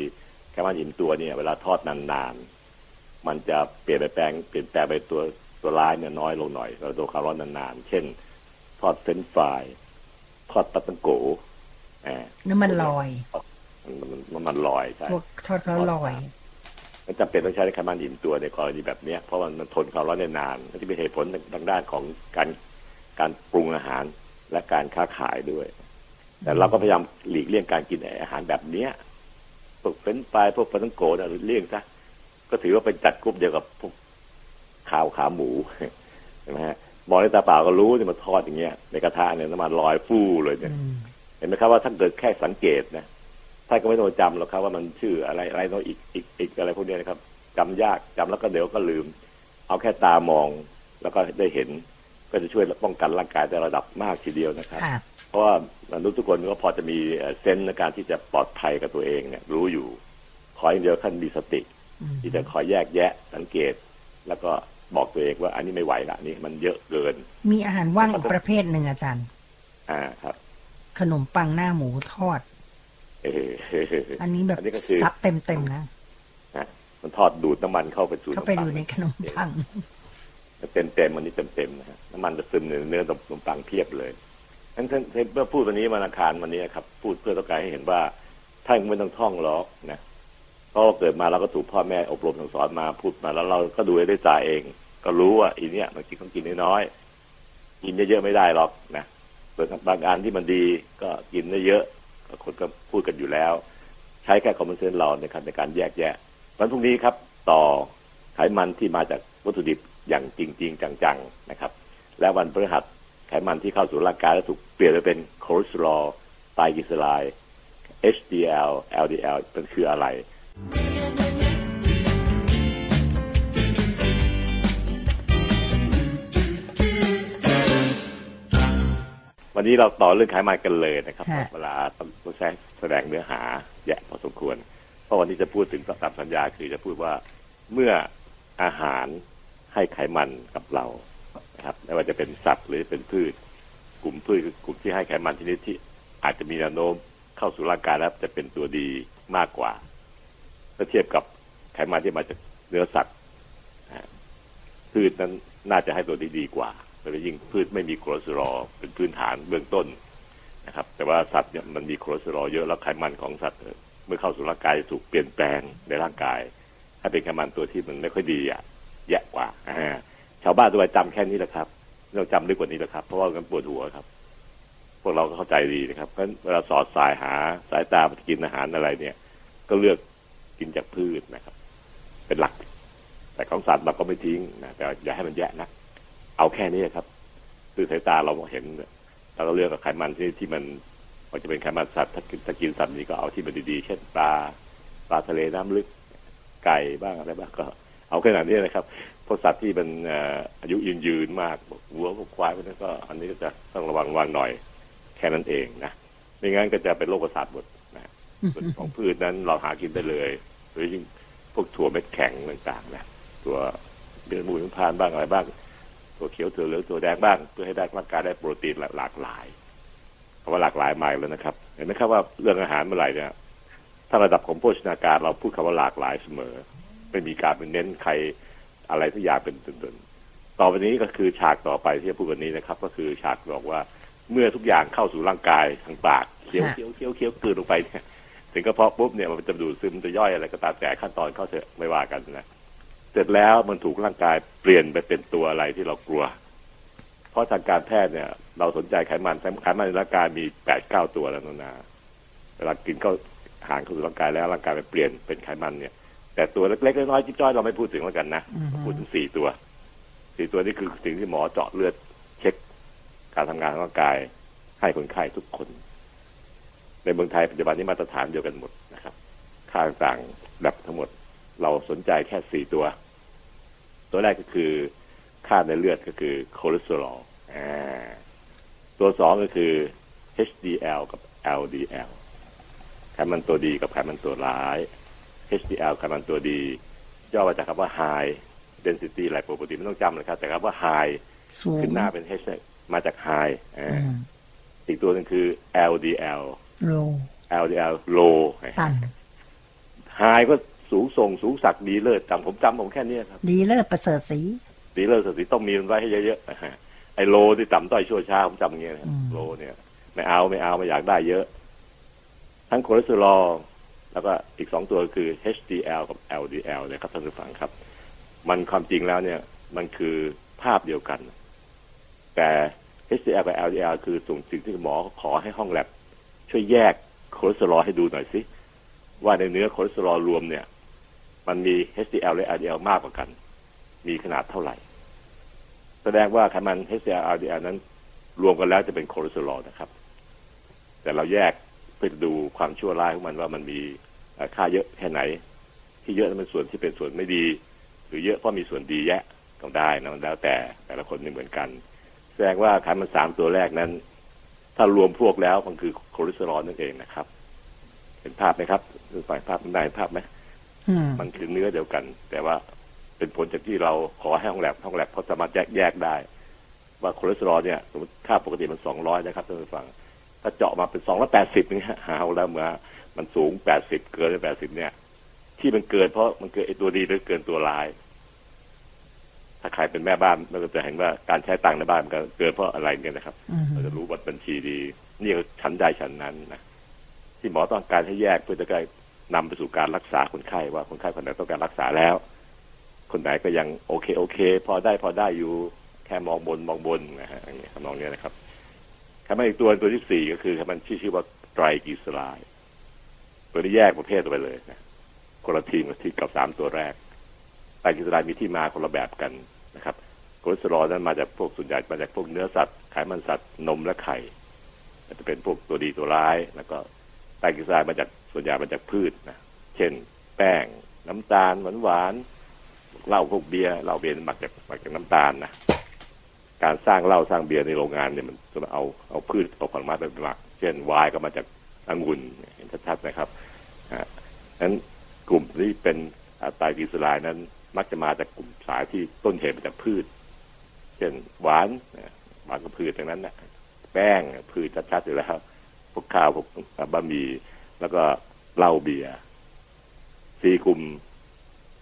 ไขมันอิ่มตัวเนี่ย เวลาทอดนานๆมันจะเปลี่ยนไปแปลงเปลี่ยนแปลงไปตัว ตัวร้ายเนี่ยน้อยลงหน่อย เราโดนความร้อนนานๆ เช่น ทอดเฟรนช์ฟราย ทอดปลาตังโกอ่าน้ำมันลอยมันมันมันมันลอยใช่พวกทอดเขาลอยมันจำเป็นต้องใช้ไขมันอิ่มตัวในกรณีแบบเนี้ยเพราะมันมันทนความร้อนได้นานมันจะเป็นเหตุผลทางด้านของการการปรุงอาหารและการค้าขายด้วย แต่เราก็พยายามหลีกเลี่ยงการกินอาหารแบบเนี้ยพวกเฟรนช์ฟรายพวกปลาทังโกะนะเลี่ยงซะก็ถือว่าเป็นจัดกลุ่มเดียวกับพวก ข้าวขาหมูใช่ไหมฮะมองด้วยตาเปล่าก็รู้เนี่ยมันทอดอย่างเงี้ย ในกระทะเนี่ยน้ำมันลอยฟู่เลยเนี่ยอืมเห็นไหมครับว่าถ้าเกิดแค่สังเกตนะท่านก็ไม่ต้องจำหรอกครับว่ามันชื่ออะไรอะไรโน้นอีกอีกอีกอะไรพวกเนี้ยนะครับจำยากจำแล้วก็เดี๋ยวก็ลืม เอาแค่ตามองแล้วก็ได้เห็น ก็จะช่วยป้องกันร่างกายในระดับมากทีเดียวนะครับค่ะเพราะว่ามนุษย์ทุกคนก็พอจะมีเอ่อเซนส์ในการที่จะปลอดภัยกับตัวเองเนี่ย รู้อยู่ ขออย่างเดียวท่านมีสติอืมที่จะคอยแยกแยะสังเกต แล้วก็บอกตัวเองว่าอันนี้ไม่ไหวละนี่มันเยอะเกิน มีอาหารว่างอีกประเภทหนึ่งอาจารย์ อ่าครับ ขนมปังหน้าหมูทอด เอออันนี้แบบอันนี้ก็คือซับเต็มเต็มๆนะนะมันทอดดูดน้ำมันเข้าไปสู่เข้าไปขนมดูปังในขนมปังเต็มเต็มๆอันนี้เต็มเต็มๆนะฮะน้ำมันจะซึมในเนื้อขนมปังเพียบเลยทั้งทั้งเมื่อพูดวันนี้วันอังคารวันนี้ครับ พูดเพื่อต้องการให้เห็นว่าท่านไม่ต้องท่องหรอกนะ เพราะว่าเกิดมาเราก็ถูกพ่อแม่อบรมสั่งสอนมาพูดมาแล้วเราก็ดูได้ตาเอง ก็รู้ว่าอีเนี้ยมันกินต้องกินน้อยๆกินเยอะๆไม่ได้หรอกนะส่วนบางอันที่มันดีก็กินได้เยอะคนก็พูดกันอยู่แล้ว ใช้แค่ common sense เราในการในการแยกแยะวันพรุ่งนี้ครับ ต่อไขมันที่มาจากวัตถุดิบอย่างจริง ๆ จังๆนะครับ และวันพฤหัสไขมันที่เข้าสู่ร่างกายแล้วถูกเปลี่ยนไปเป็นคอเลสเตอรอลไตรกลีเซอไรด์ HDL LDL มันคืออะไร วันนี้เราต่อเรื่องไขมันกันเลยนะครับฮะเวลาต้องแสดงแสดงเนื้อหาแยะพอสมควร เพราะวันนี้จะพูดถึงตามสัญญาคือจะพูดว่าเมื่ออาหารให้ไขมันกับเรานะครับไม่ว่าจะเป็นสัตว์หรือเป็นพืช กลุ่มพืชคือกลุ่มที่ให้ไขมันชนิดที่อาจจะมีแนวโน้มเข้าสู่ร่างกายแล้วจะเป็นตัวดีมากกว่า ถ้าเทียบกับไขมันที่มาจากเนื้อสัตว์พืชนั้นน่าจะให้ตัวดีดีกว่าโดยเฉพาะยิ่งพืชไม่มีคอเลสเตอรอลเป็นพื้นฐานเบื้องต้นนะครับ แต่ว่าสัตว์เนี่ยมันมีคอเลสเตอรอลเยอะแล้วไขมันของสัตว์ เมื่อเข้าสู่ร่างกายจะถูกเปลี่ยนแปลงในร่างกายให้เป็นไขมันตัวที่มันไม่ค่อยดีอะแย่กว่าชาวบ้านตัวไปจำแค่นี้แหละครับไม่ต้องจำลึกกว่านี้แหละครับ เพราะว่ามันปวดหัวครับ พวกเราก็เข้าใจดีนะครับเพราะฉะนั้นเวลาสอดส่ายหาสายตาไปกินอาหารอะไรเนี่ย ก็เลือก กินจากพืชนะครับ เป็นหลัก แต่ของสัตว์เราก็ไม่ทิ้งนะแต่อย่าให้มันแย่นะเอาแค่นี้ครับคือสายตาเราเห็นเราก็เลือกกับไขมันที่ที่มันมันจะเป็นไขมันสัตว์ถ้ากินถ้ากินสัตว์นี้ก็เอาที่มันดีๆเช่นปลาปลาทะเลน้ำลึกไก่บ้างอะไรบ้างก็ เอาขนาดนี้นะครับพวกสัตว์ที่มันเอ่ออายุยืนยืนๆมากวัวพวกควายพวกนั้นก็ อันนี้ก็จะต้องระวังระวังหน่อย แค่นั้นเองนะไม่งั้นก็จะเป็นโรคประสาทหมดนะส่วนของพืชนั้นเราหากินได้เลยห รือยิ่งพวกถั่วเม็ดแข็งต่างๆนะตัวเดือนมูนพานบ้างอะไรบ้าง ตัวเขียวถั่วเหลืองถั่วแดงบ้าง เพื่อให้ได้ร่างกายได้โปรตีนหลากหลายคำว่าหลากหลายมาอีกแล้วนะครับ เห็นไหมครับว่าเรื่องอาหารเมื่อไหร่เนี่ยถ้าระดับของโภชนาการเราพูดคำว่าหลากหลายเสมอ ไม่มีการเป็นเน้นใครอะไรทุกอย่างเป็นตุนๆต่อไปนี้ก็คือฉากต่อไปที่จะพูดวันนี้นะครับ ก็คือฉากบอกว่าเมื่อทุกอย่างเข้าสู่ร่างกายทางปากเคี้ยวเคี้ยวเคี้ยวเคี้ยวกลืนลงไปเนี่ย ถึงกระเพาะปุ๊บเนี่ยมันจะดูดซึมจะย่อยอะไรก็ตามแต่ขั้นตอนเขาเถอะไม่ว่ากันนะเสร็จแล้วมันถูกร่างกายเปลี่ยนไปเป็นตัวอะไรที่เรากลัว เพราะทางการแพทย์เนี่ย เราสนใจไขมันไขมันในร่างกายมีแปดเก้าตัวแล้วนะนะเวลากินเข้าอาหารเข้าสู่ร่างกายแล้วร่างกายมันเปลี่ยนเป็นไขมันเนี่ย แต่ตัวเล็กๆน้อยๆจิ๊บจ้อยเราไม่พูดถึงแล้วกันนะอือฮึพูดถึงสี่ตัวสี่ตัวนี่คือสิ่งที่หมอเจาะเลือดเช็ค การทำงานของร่างกายให้คนไข้ทุกคน ในเมืองไทยปัจจุบันนี้มาตรฐานเดียวกันหมดนะครับ ค่าต่างๆแบบทั้งหมดเราสนใจแค่สี่ตัว ตัวแรกก็คือค่าในเลือดก็คือคอเลสเตอรอลอ่าตัวสองก็คือ HDL กับ LDL ไขมันตัวดีกับไขมันตัวร้าย HDL ไขมันตัวดี ย่อมาจากคำว่า high density lipoprotein ไม่ต้องจำเลยครับ แต่คำว่า high สูงขึ้นหน้าเป็น H เนี่ยมาจาก high อ่าอืมอีกตัวหนึงคือ LDL โล LDL low ตัน high ก็สูงส่งสูงสักดีเลิศจำผมจำผมแค่นี้ครับ ดีเลิศประเสริฐสีดีเลิศสุดที่ต้องมีมันไว้ให้เยอะๆนะฮะไอ้โลที่ต่ำต้อยชั่วช้าผมจำอย่างเงี้ยนะอืมโลเนี่ยไม่เอาไม่เอาไม่อยากได้เยอะ ทั้งคอเลสเตอรอลแล้วก็อีกสองตัวคือ HDL กับ LDL เนี่ยครับท่านผู้ฟังครับ มันความจริงแล้วเนี่ย มันคือภาพเดียวกัน แต่ HDL กับ LDL คือส่งสิ่งที่หมอขอให้ห้องแลบ ช่วยแยกคอเลสเตอรอลให้ดูหน่อยสิว่าในเนื้อคอเลสเตอรอลรวมเนี่ย มันมี HDL และ LDL มากกว่ากัน มีขนาดเท่าไหร่ แสดงว่าไขมัน HDL LDL นั้น รวมกันแล้วจะเป็นคอเลสเตอรอลนะครับ แต่เราแยกเพื่อดูความชั่วร้ายของมันว่ามันมีค่าเยอะแค่ไหน ที่เยอะนั้นเป็นส่วนที่เป็นส่วนไม่ดี หรือเยอะเพราะมีส่วนดีแยะก็ได้นะมันแล้วแต่แต่ละคนไม่เหมือนกัน แสดงว่าไขมันสามตัวแรกนั้น ถ้ารวมพวกแล้วมันคือคอเลสเตอรอลนั่นเองนะครับ เห็นภาพไหมครับดูฝ่ายภาพมันได้เห็นภาพไหมอืมมันคือเนื้อเดียวกัน แต่ว่าเป็นผลจากที่เราขอให้ห้องแลบห้องแลบเขาสามารถแยกแยกได้ ว่าคอเลสเตอรอลเนี่ยสมมติค่าปกติมันสองร้อยนะครับท่านผู้ฟัง ถ้าเจาะมาเป็นสองร้อยแปดสิบนี่ฮะอ่าเอาแล้วเมื่อมันสูงแปดสิบเกินไปแปดสิบเนี่ย ที่มันเกินเพราะมันเกินไอตัวดีหรือเกินตัวร้าย ถ้าใครเป็นแม่บ้านเราก็จะเห็นว่าการใช้ตังค์ในบ้านมันก็เกินเพราะอะไรเนี่ยนะครับอืมเราจะรู้บัตรบัญชีดี นี่ก็ชั้นใดชั้นนั้นนะที่หมอต้องการให้แยกเพื่อจะได้นำไปสู่การรักษาคนไข้ว่าคนไข้คนไหนต้องการรักษาแล้ว คนไหนก็ยังโอเคโอเค พอได้พอได้อยู่แค่มองบนมองบนนะฮะอย่างเงี้ยทำนองเนี้ยนะครับคำว่าอีกตัวตัวที่สี่ก็คือคำมันชื่อชื่อว่าไตรกลีเซอไรด์ตัวนี้แยกประเภทออกไปเลยนะคนละทีมกับที่กับสามตัวแรก ไตรกลีเซอไรด์มีที่มาคนละแบบกันนะครับคอเลสเตอรอลนั้นมาจากพวกส่วนใหญ่มาจากพวกเนื้อสัตว์ไขมันสัตว์นมและไข่จะเป็นพวกตัวดีตัวร้าย แล้วก็ไตรกลีเซอไรด์มาจากส่วนใหญ่มาจากพืชนะเช่น แป้งน้ำตาลหวานหวานเหล้าพวกเบียร์เหล้าเบียร์มาจากมาจากน้ำตาลนะการสร้างเหล้าสร้างเบียร์ในโรงงานเนี่ยมันจะเอาเอาพืชเอาผลไม้ไปเป็นหลัก เช่นไวน์ก็มาจากองุ่นเห็นชัดๆนะครับนั้นกลุ่มที่เป็นไตรกลีเซอไรด์นั้น มักจะมาจากกลุ่มสายที่ต้นเหตุมาจากพืช เช่นหวานหวานก็พืชดังนั้นนะแป้งพืชชัดๆอยู่แล้วพวกข้าวพวกบะหมี่แล้วก็เหล้าเบียร์สี่กลุ่ม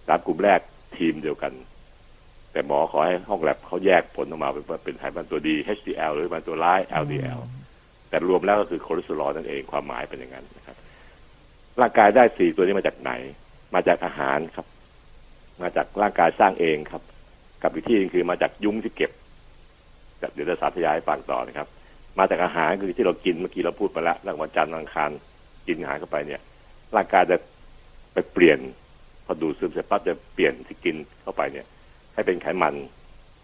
สามกลุ่มแรกทีมเดียวกัน แต่หมอขอให้ห้องแลบเขาแยกผลออกมาเป็นเป็นไขมันตัวดี HDL หรือมันตัวร้าย LDL แต่รวมแล้วก็คือคอเลสเตอรอลนั่นเองความหมายเป็นอย่างนั้นนะครับ ร่างกายได้สี่ตัวนี้มาจากไหน มาจากอาหารครับ มาจากร่างกายสร้างเองครับ กับอีกที่นึงคือมาจากยุ้งที่เก็บเดี๋ยวจะสาธยายให้ฟังต่อนะครับ มาจากอาหารคือที่เรากินเมื่อกี้เราพูดไปแล้วตั้งวันจันทร์อังคารกินอาหารเข้าไปเนี่ยร่างกายจะไปเปลี่ยน พอดูดซึมเสร็จปั๊บจะเปลี่ยนที่กินเข้าไปเนี่ย ให้เป็นไขมัน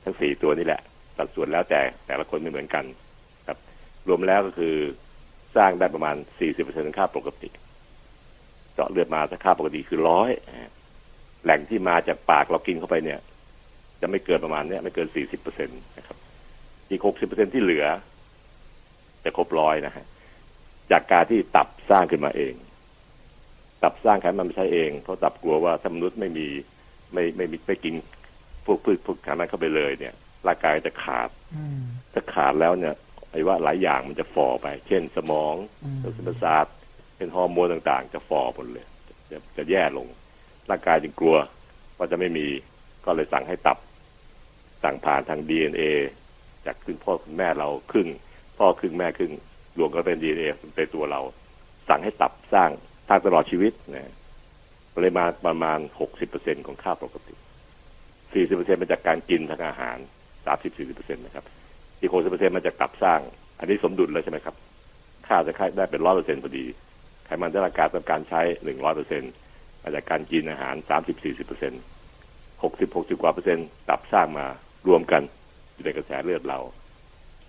ทั้งสี่ตัวนี่แหละ สัดส่วนแล้วแต่แต่ละคนไม่เหมือนกันครับ รวมแล้วก็คือสร้างได้ประมาณสี่สิบเปอร์เซ็นต์ค่าปกติ เจาะเลือดมาถ้าค่าปกติคือร้อย แหล่งที่มาจากปากเรากินเข้าไปเนี่ย จะไม่เกินประมาณเนี้ยไม่เกินสี่สิบเปอร์เซ็นต์นะครับอีกหกสิบเปอร์เซ็นที่เหลือ จะครบร้อยนะฮะจากการที่ตับสร้างขึ้นมาเอง ตับสร้างไขมันไม่ใช่เอง เพราะตับกลัวว่าถ้ามนุษย์ไม่มีไม่ไม่ไม่ไม่กินพวกพืชพวกไขมันเข้าไปเลยเนี่ยร่างกายจะขาดถ้าขาดแล้วเนี่ยไอ้ว่าหลายอย่างมันจะฝ่อไป เช่น สมองสมประสาทเป็นฮอร์โมนต่างๆ จะฝ่อหมดเลย จะจะแย่ลง ร่างกายจึงกลัวว่าจะไม่มีก็เลยสั่งให้ตับ สั่งผ่านทางดีเอ็นเอจากคุณพ่อคุณแม่เราครึ่ง พ่อครึ่งแม่ครึ่งรวมก็เป็นดีเอ็นเอเป็นตัวเรา สั่งให้ตับสร้างสร้างตลอดชีวิตนะปริมาณประมาณหกสิบเปอร์เซ็นของค่าปกติสี่สิบเปอร์เซ็นมาจากการกินทางอาหารสามสิบสี่สิบเปอร์เซ็นนะครับ อีกหกสิบเปอร์เซ็นมาจากตับสร้าง อันนี้สมดุลแล้วใช่ไหมครับ ค่าจะค่าได้เป็นร้อยเปอร์เซ็นพอดี ไขมันที่ร่างกายต้องการใช้หนึ่งร้อยเปอร์เซ็นต์ มาจากการกินอาหารสามสิบสี่สิบเปอร์เซ็นหกสิบหกสิบกว่าเปอร์เซ็นต์ตับสร้างมารวมกันอยู่ในกระแสเลือดเรา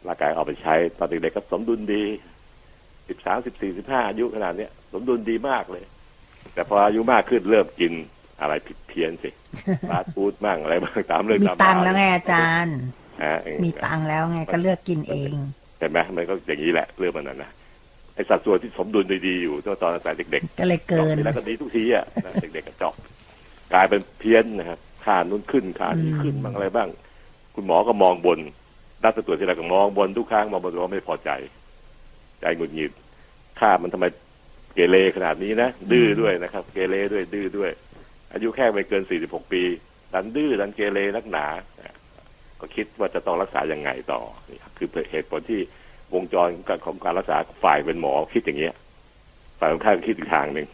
ร่างกายเอาไปใช้ ตอนเด็กๆก็สมดุลดีสิบสามสิบสี่สิบห้าอายุขนาดเนี้ย สมดุลดีมากเลย แต่พออายุมากขึ้นเริ่มกินอะไรผิดเพี้ยนสิฟาสต์ฟู้ดบ้างอะไรบ้างตามเรื่องมีตังค์แล้วไงอาจารย์มีตังค์แล้วไงก็เลือกกินเองเห็นไหมมันก็อย่างนี้แหละเรื่องมันนั้นนะ ไอสัดส่วนที่สมดุลดีๆอยู่ตอนแต่เด็กๆก็เลยเกินแล้วก็ดีทุกทีอะเด็กๆก็เจาะกลายเป็นเพี้ยนนะครับค่านู้นขึ้นค่านี้ขึ้นบ้างอะไรบ้าง คุณหมอก็มองบนด้านตัวที่เราก็มองบนทุกครั้งมองบนว่าไม่พอใจ ใจหงุดหงิดค่ามันทำไมเกเรขนาดนี้นะดื้อด้วยนะครับ เกเรด้วยดื้อด้วย อายุแค่ไม่เกินสี่สิบหกปีดันดื้อดันเกเรนักหนา ก็คิดว่าจะต้องรักษายังไงต่อนี่คือเหตุผลที่ วงจรของการรักษาฝ่ายเป็นหมอคิดอย่างเงี้ยฝ่ายของข้างคิดอีกทางหนึ่ง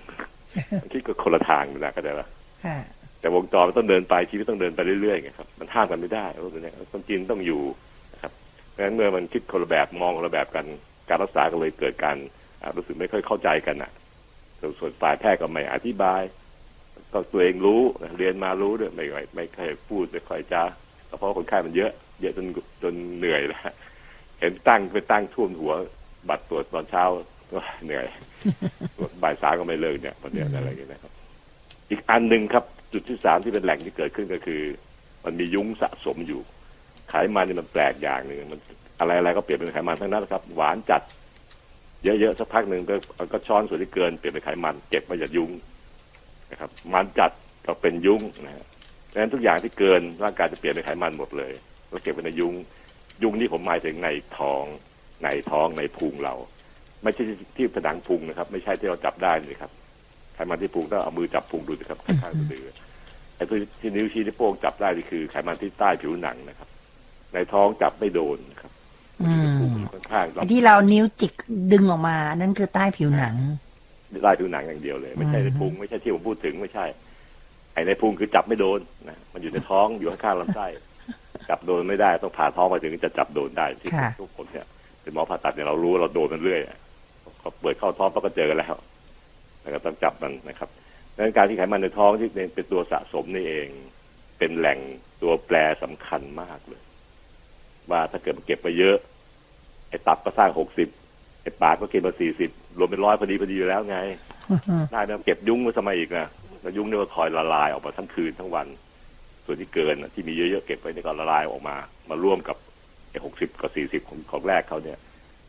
คิดก็คนละทางนะก็ได้ปะแต่วงจรมันต้องเดินไปชีวิตต้องเดินไปเรื่อยๆไงครับมันห้ามกันไม่ได้เพราะฉะนั้นต้องกินต้องอยู่นะครับเพราะฉะนั้นเมื่อมันคิดคนละแบบมองคนละแบบกันการรักษาก็เลยเกิดการรู้สึกไม่ค่อยเข้าใจกันอะส่วนฝ่ายแพทย์ก็ไม่อธิบายก็ตัวเองรู้เรียนมารู้ด้วยไม่ไม่ไม่ค่อยพูดไม่ค่อยจ้าเพราะคนไข้มันเยอะ เยอะจนจนเหนื่อยแล้ว เห็นตั้งไปตั้งท่วมหัว บัตรตรวจตอนเช้าก็เหนื่อยตรวจบ่ายสามก็ไม่เลิกเนี่ยประเด็นอะไรอย่างเงี้ยนะครับ อีกอันหนึ่งครับ จุดที่สามที่เป็นแหล่งที่เกิดขึ้นก็คือ มันมียุ้งสะสมอยู่ไขมันนี่มันแปลกอย่างหนึ่งมันอะไรอะไรก็เปลี่ยนเป็นไขมันทั้งนั้นครับ หวานจัด เยอะๆสักพักหนึ่งก็ก็ช้อนส่วนที่เกินเปลี่ยนเป็นไขมัน เก็บมาจากยุงนะครับ มันจัดก็เป็นยุงนะฮะดังนั้นทุกอย่างที่เกินร่างกายจะเปลี่ยนเป็นไขมันหมดเลย แล้วเก็บไว้ในยุง ยุงนี่ผมหมายถึงในท้องในท้องในพุงเรา ไม่ใช่ที่ผนังพุงนะครับ ไม่ใช่ที่เราจับได้เลยครับไขมันที่พุงต้องเอามือจับพุงดูสิครับข้างๆสะดือไอ้ที่นิ้วชี้ที่โป้งจับได้นี่คือไขมันที่ใต้ผิวหนังนะครับ ในท้องจับไม่โดนครับข้างๆที่เรานิ้วจิกดึงออกมา นั่นคือใต้ผิวหนังใต้ผิวหนังอย่างเดียวเลย ไม่ใช่ในพุงไม่ใช่ที่ผมพูดถึงไม่ใช่ ไอ้ในพุงคือจับไม่โดนนะมันอยู่ในท้องอยู่ข้างๆลำไส้ จับโดนไม่ได้ต้องผ่าท้องไปถึงจะจับโดนได้ที่ทุกคนเนี่ยเป็นหมอผ่าตัดเนี่ยเรารู้เราโดนมันเรื่อยพอเปิดเข้าท้องเราก็เจอแล้วนะครับต้องจับมันนะครับดังนั้นการที่ไขมันในท้องที่เป็นตัวสะสมนี่เอง เป็นแหล่งตัวแปรสำคัญมากเลย ว่าถ้าเกิดมันเก็บไปเยอะ ไอ้ตับก็สร้างหกสิบไอ้ปากก็เก็บมาสี่สิบรวมเป็นร้อยพอดีพอดีอยู่แล้วไงได้แล้วเก็บยุ้งไว้ทำไมอีกนะแล้วยุ้งเนี่ยก็คอยละลายออกมาทั้งคืนทั้งวัน ส่วนที่เกินน่ะที่มีเยอะๆเก็บไว้นี่ก็ละลายออกมา มาร่วมกับไอ้หกสิบกับสี่สิบของของแรกเขาเนี่ย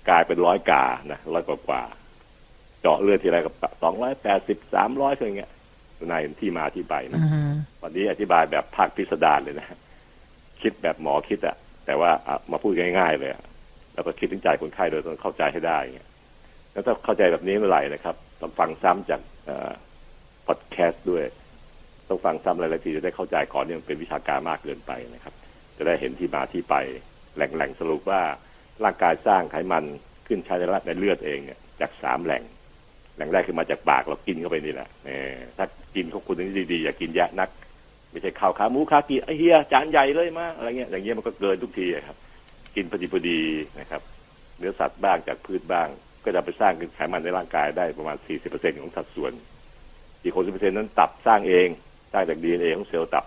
กลายเป็นร้อยกานะร้อยกว่ากว่าเจาะเลือดทีไรกับสองร้อยแปดสิบสามร้อยอะไรเงี้ยนายเห็นที่มาที่ไปนะอืมวันนี้อธิบายแบบภาคพิสดารเลยนะคิดแบบหมอคิดอะแต่ว่าอะมาพูดง่าย ๆ เลยอะแล้วก็คิดถึงใจคนไข้โดยต้องเข้าใจให้ได้เงี้ยแล้วถ้าเข้าใจแบบนี้เมื่อไหร่นะครับต้องฟังซ้ำจากพอดแคสต์ด้วย ต้องฟังซ้ำหลายๆทีจะได้เข้าใจก่อนเนี่ยมันเป็นวิชาการมากเกินไปนะครับ จะได้เห็นที่มาที่ไปแหล่งๆสรุปว่าร่างกายสร้างไขมันขึ้นใช้ในในเลือดเองเนี่ยจากสามแหล่ง แหล่งแรกคือมาจากปากเรากินเข้าไปนี่แหละถ้ากินของคุณนี่ดีๆอย่ากินแยอะนัก ไม่ใช่ข้าวขาหมูขากีไอเฮียจานใหญ่เลยมาอะไรเงี้ยอย่างเงี้ยมันก็เกินทุกทีครับ กินพอดีพอดีนะครับ เนื้อสัตว์บ้างจากพืชบ้าง ก็จะไปสร้างไขมันในร่างกายได้ประมาณ 40%ของสัดส่วนอีก60%นั้นตับสร้างเอง สร้างจากดีเอ็นเอของเซลล์ตับ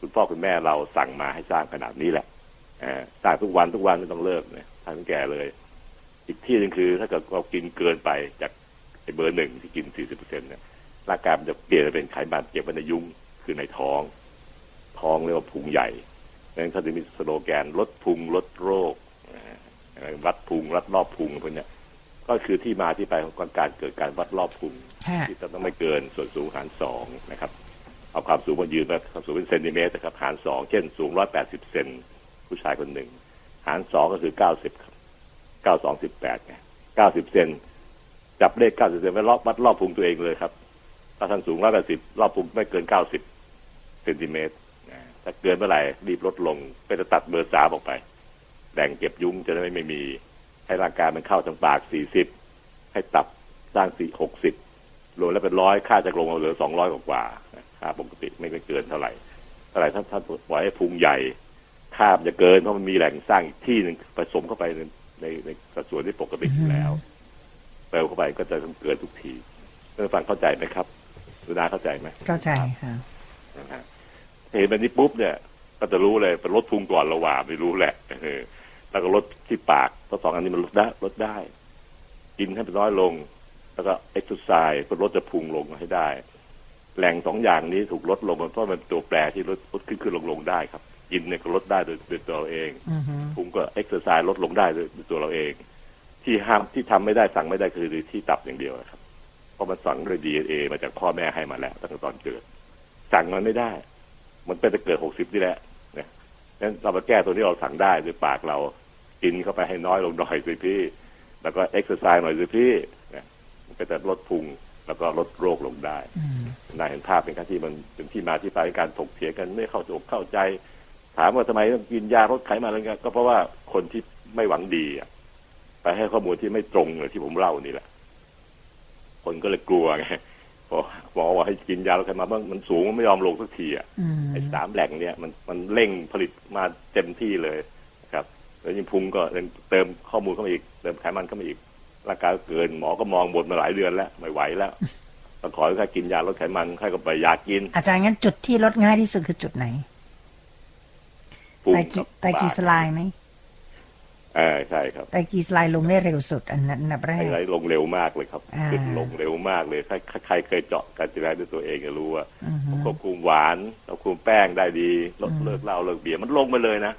คุณพ่อคุณแม่เราสั่งมาให้สร้างขนาดนี้แหละเออสร้างทุกวันทุกวันไม่ต้องเลิกเนี่ยทำให้แก่เลย อีกที่หนึ่งคือ ถ้าเกิดเรากินเกินไปจากไอ้เบอร์หนึ่งที่กิน40%เนี่ยร่างกายมันจะเปลี่ยนไปเป็นไขมันเก็บไว้ในยุ้งคือในท้อง ท้องเรียกว่าพุงใหญ่ดังนั้นเขาจะมีสโลแกนลดพุงลดโรคนะวัดพุงวัดรอบพุงพวกเนี้ยก็คือที่มาที่ไปของการเกิดการวัดรอบพุงค่ะที่ต้องไม่เกินส่วนสูงหารสองนะครับ เอาความสูงมายืนมาความสูงเป็นเซนติเมตรนะครับหารสองเช่นสูงร้อยแปดสิบเซนผู้ชายคนหนึ่ง หารสองก็คือเก้าสิบเก้าสองสิบแปดไงเก้าสิบเซนจับเลขเก้าสิบเซนไปรอบวัดรอบพุงตัวเองเลยครับ ถ้าท่านสูงร้อยแปดสิบรอบพุงไม่เกินเก้าสิบเซนติเมตรถ้าเกินเมื่อไหร่รีบลดลงไปจะตัดเบอร์สามออกไปแบ่งเก็บยุ้งจะได้ไม่มีให้ร่างกายมันเข้าทางปากสี่สิบให้ตับสร้างสี่หกสิบรวมแล้วเป็นร้อยค่าจะลงมาเหลือสองร้อยกว่า ค่าปกติไม่ไม่เกินเท่าไหร่เท่าไหร่ถ้าถ้าปล่อยให้พุงใหญ่ค่ามันจะเกินเพราะมันมีแหล่งสร้างอีกที่หนึ่งผสมเข้าไปในในในสัดส่วนที่ปกติอยู่แล้วเติมเข้าไปก็จะต้องเกินทุกทีท่านผู้ฟังเข้าใจไหมครับสุนาเข้าใจไหมเข้าใจค่ะนะฮะเห็นแบบนี้ปุ๊บเนี่ย ก็จะรู้เลยเป็นลดพุงก่อนระหว่างไม่รู้แหละเออแล้วก็ลดที่ปากเพราะสองอันนี้มันลดได้ลดได้ กินให้มันน้อยลง แล้วก็เอ็กซ์ไซส์เพื่อลดจะพุงลงให้ได้ แหล่งสองอย่างนี้ถูกลดลงเพราะมันเป็นตัวแปรที่ลดลดขึ้นขึ้นลงลงได้ครับ กินเนี่ยก็ลดได้โดยโดยตัวเราเองอือฮึพุงก็เอ็กซ์ไซส์ลดลงได้โดยโดยตัวเราเอง ที่ห้ามที่ทำไม่ได้สั่งไม่ได้คือที่ตับอย่างเดียวนะครับ เพราะมันสั่งด้วยดีเอมาจากพ่อแม่ให้มาแล้วตั้งแต่ตอนเกิด สั่งมันไม่ได้ มันเป็นจะเกิดหกสิบนี่แหละนะงั้นเรามาแก้ตัวที่เราสั่งได้ด้วยปากเรากินเข้าไปให้น้อยลงหน่อยสิพี่ แล้วก็เอ็กซ์ไซส์หน่อยสิพี่นะมันก็จะลดพุง แล้วก็ลดโรคลงได้อืมนายเห็นภาพเป็นการที่มันเป็นที่มาที่ไปในการถกเถียงกันไม่เข้าอกเข้าใจ ถามว่าทำไมต้องกินยาลดไขมันอะไรเงี้ยก็เพราะว่าคนที่ไม่หวังดีอะไปให้ข้อมูลที่ไม่ตรงเลยที่ผมเล่านี่แหละ คนก็เลยกลัวไงพอหมอบอกให้กินยาลดไขมันมันมันสูงมันไม่ยอมลงสักทีอะอืมไอ้สามแหล่งเนี่ยมันมันเร่งผลิตมาเต็มที่เลยนะครับ แล้วยิ่งพุงก็เติมข้อมูลเข้ามาอีกเติมไขมันเข้ามาอีก ร่างกายก็เกินหมอก็มองบนมาหลายเดือนแล้วไม่ไหวแล้วต้องขอให้ค่ากินยาลดไขมันให้ก็ไปยากิน อาจารย์งั้นจุดที่ลดง่ายที่สุดคือจุดไหนพุงไตรกีกับไตรกีปากสไลน์ไหมเออใช่ครับไตรกีสไลน์ลงได้เร็วสุด อันนั้นอันดับแรไอ้กไรลงเร็วมากเลยครับอ่าขึ้นลงเร็วมากเลยใครใครเคยเจาะการจินด้วยตัวเองจะรู้ว่าอือฮึควบคุมหวานควบคุมแป้งได้ดีลดอืมเลิกเหล้าเลิกเบียร์มันลงไปเลยนะ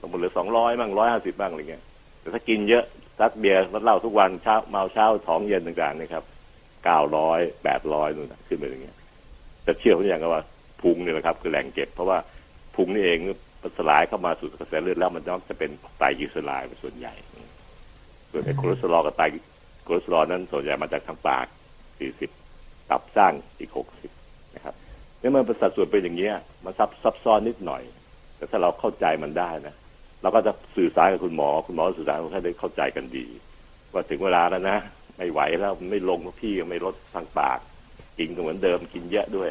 ลงไปเหลือสองร้อยบ้างร้อยห้าสิบบ้างอะไรเงี้ยแต่ถ้ากินเยอะ ซัดเบียร์ลดเหล้าทุกวันเช้าเมาเช้าท้องเย็นต่างๆนะครับเก้าร้อยแปดร้อยนู่นขึ้นไปอย่างเงี้ยแต่เชื่อผมอย่างก็ว่าพุงเนี่ยแหละครับคือแหล่งเก็บ เพราะว่าพุงนี่เองมันสลายเข้ามาสู่กระแสเลือดแล้วมันจะเป็นไตรกลีเซอไรด์เป็นส่วนใหญ่ ส่วนไอ้คอเลสเตอรอลกับไตคอเลสเตอรอลนั้นส่วนใหญ่มาจากทางปาก40ตับสร้างอีก60นะครับเนี่ยมันเป็นสัดส่วนเป็นอย่างเงี้ยมันซับซับซ้อนนิดหน่อย แต่ถ้าเราเข้าใจมันได้นะ เราก็จะสื่อสารกับคุณหมอ คุณหมอสื่อสารกับคนไข้ได้เข้าใจกันดี ว่าถึงเวลาแล้วนะ ไม่ไหวแล้วไม่ลงพี่ไม่ลดทางปาก กินก็เหมือนเดิมกินเยอะด้วย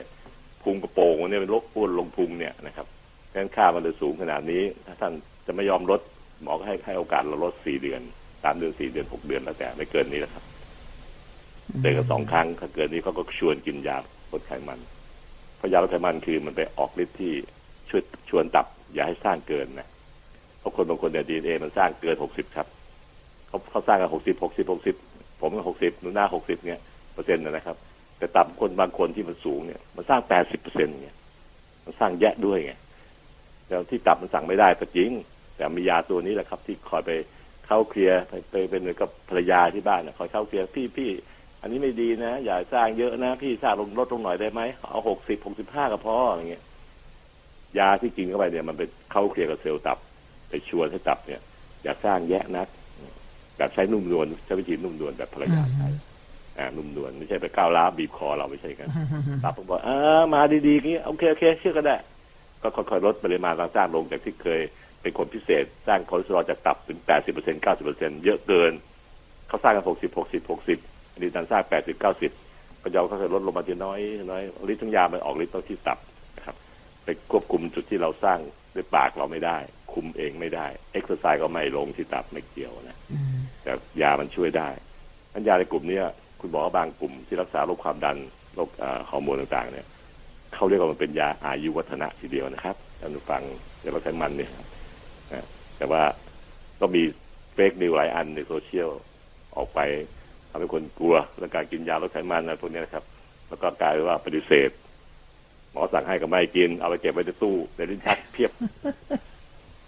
พุงกระโปรงเนี่ยเป็นโรคอ้วนลงพุงเนี่ยนะครับดังนั้นค่ามันเลยสูงขนาดนี้ ถ้าท่านจะไม่ยอมลดหมอก็ให้ให้โอกาสเราลดสี่เดือนสามเดือนสี่เดือนหกเดือนแล้วแต่ไม่เกินนี้แหละครับเตือนกันสองครั้งถ้าเกิดนี้เขาก็ชวนกินยาลดไขมันเพราะยาลดไขมันคือมันไปออกฤทธิ์ที่ช่วยชวนตับอย่าให้สร้างเกินนะ ราะคนบางคนเนี่ยดีเอมันสร้างเกินหกสิบครับเขาเขาสร้างกันหกสิบหกสิบหกสิบผมก็หกสิบหนูหน้าหกสิบเนี่ยเปอร์เซ็นต์นะครับ แต่ตับคนบางคนที่มันสูงเนี่ยมันสร้างแปดสิบเปอร์เซ็นต์เนี่ยมันสร้างแยะด้วยไงแล้วที่ตับมันสั่งไม่ได้ก็จริง แต่มียาตัวนี้แหละครับ ที่คอยไปเข้าเคลียร์ไปเป็นเหมือนกับภรรยาที่บ้านนะคอยเข้าเคลียร์พี่พี่อันนี้ไม่ดีนะ อย่าสร้างเยอะนะ พี่สร้างลงลดลงหน่อยได้ไหมเอาหกสิบหกสิบห้าก็พออะไรเงี้ยยาที่กินเข้าไปเนี่ยมันไปเข้าเคลียร์กับเซลล์ตับ ไปชวนให้ตับเนี่ย อย่าสร้างแยะนัก แบบใช้นุ่มนวลใช้วิธีนุ่มนวลแบบภรรยาใช้อ่านุ่มนวลไม่ใช่ไปก้าวร้าวบีบคอเราไม่ใช่กันตับผมบอกเออมาดีๆงี้โอเคโอเคเชื่อก็ได้ ก็ค่อยๆลดปริมาณการสร้างลงจากที่เคยเป็นคนพิเศษ สร้างคอเลสเตอรอลจากตับถึง80เปอร์เซ็นต์90เปอร์เซ็นต์เยอะเกิน เขาสร้างกัน60 60 60อันนี้ดันสร้าง80 90ก็ยอมค่อยๆลดลงมาทีน้อยน้อยฤทธิ์ทั้งยามันออกฤทธิ์ต้องที่ตับนะครับ ไปควบคุมจุดที่เราสร้างด้วยปากเราไม่ได้ คุมเองไม่ได้เอ็กซ์ไซส์ก็ไม่ลงที่ตับไม่เกี่ยวนะอืมแต่ยามันช่วยได้อันยาในกลุ่มเนี้ยคุณหมอบางกลุ่มที่รักษาโรคความดันโรคเอ่อฮอร์โมนต่างๆ เนี่ยเขาเรียกว่ามันเป็นยาอายุวัฒนะทีเดียวนะครับท่านผู้ฟังยาลดไขมันเนี่ยครับนะแต่ว่าก็มี fake news หลายอันในโซเชียลออกไปทำให้คนกลัวเรื่องการกินยาลดไขมันนะพวกเนี้ยนะครับ แล้วก็กลายเป็นว่าปฏิเสธ หมอสั่งให้ก็ไม่กิน เอาไปเก็บไว้ในตู้ในลิ้นชักเพียบ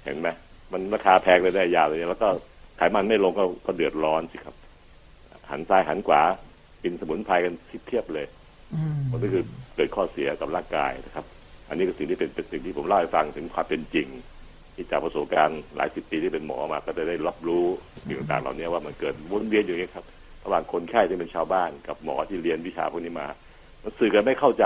เห็นไหมมันราคาแพงเลยได้ยาเลย แล้วก็ไขมันไม่ลงก็ก็เดือดร้อนสิครับ หันซ้ายหันขวากินสมุนไพรกันเทียบเลยอืมมันก็คือเกิดข้อเสียกับร่างกายนะครับ อันนี้ก็สิ่งที่เป็นเป็นสิ่งที่ผมเล่าให้ฟังถึงความเป็นจริง ที่จากประสบการณ์หลายสิบปีที่เป็นหมอมาก็จะได้รับรู้สิ่งต่างๆเหล่านี้ว่ามันเกิดวนเวียนอยู่อย่างนี้ครับระหว่างคนไข้ที่เป็นชาวบ้านกับหมอที่เรียนวิชาพวกนี้มามันสื่อกันไม่เข้าใจ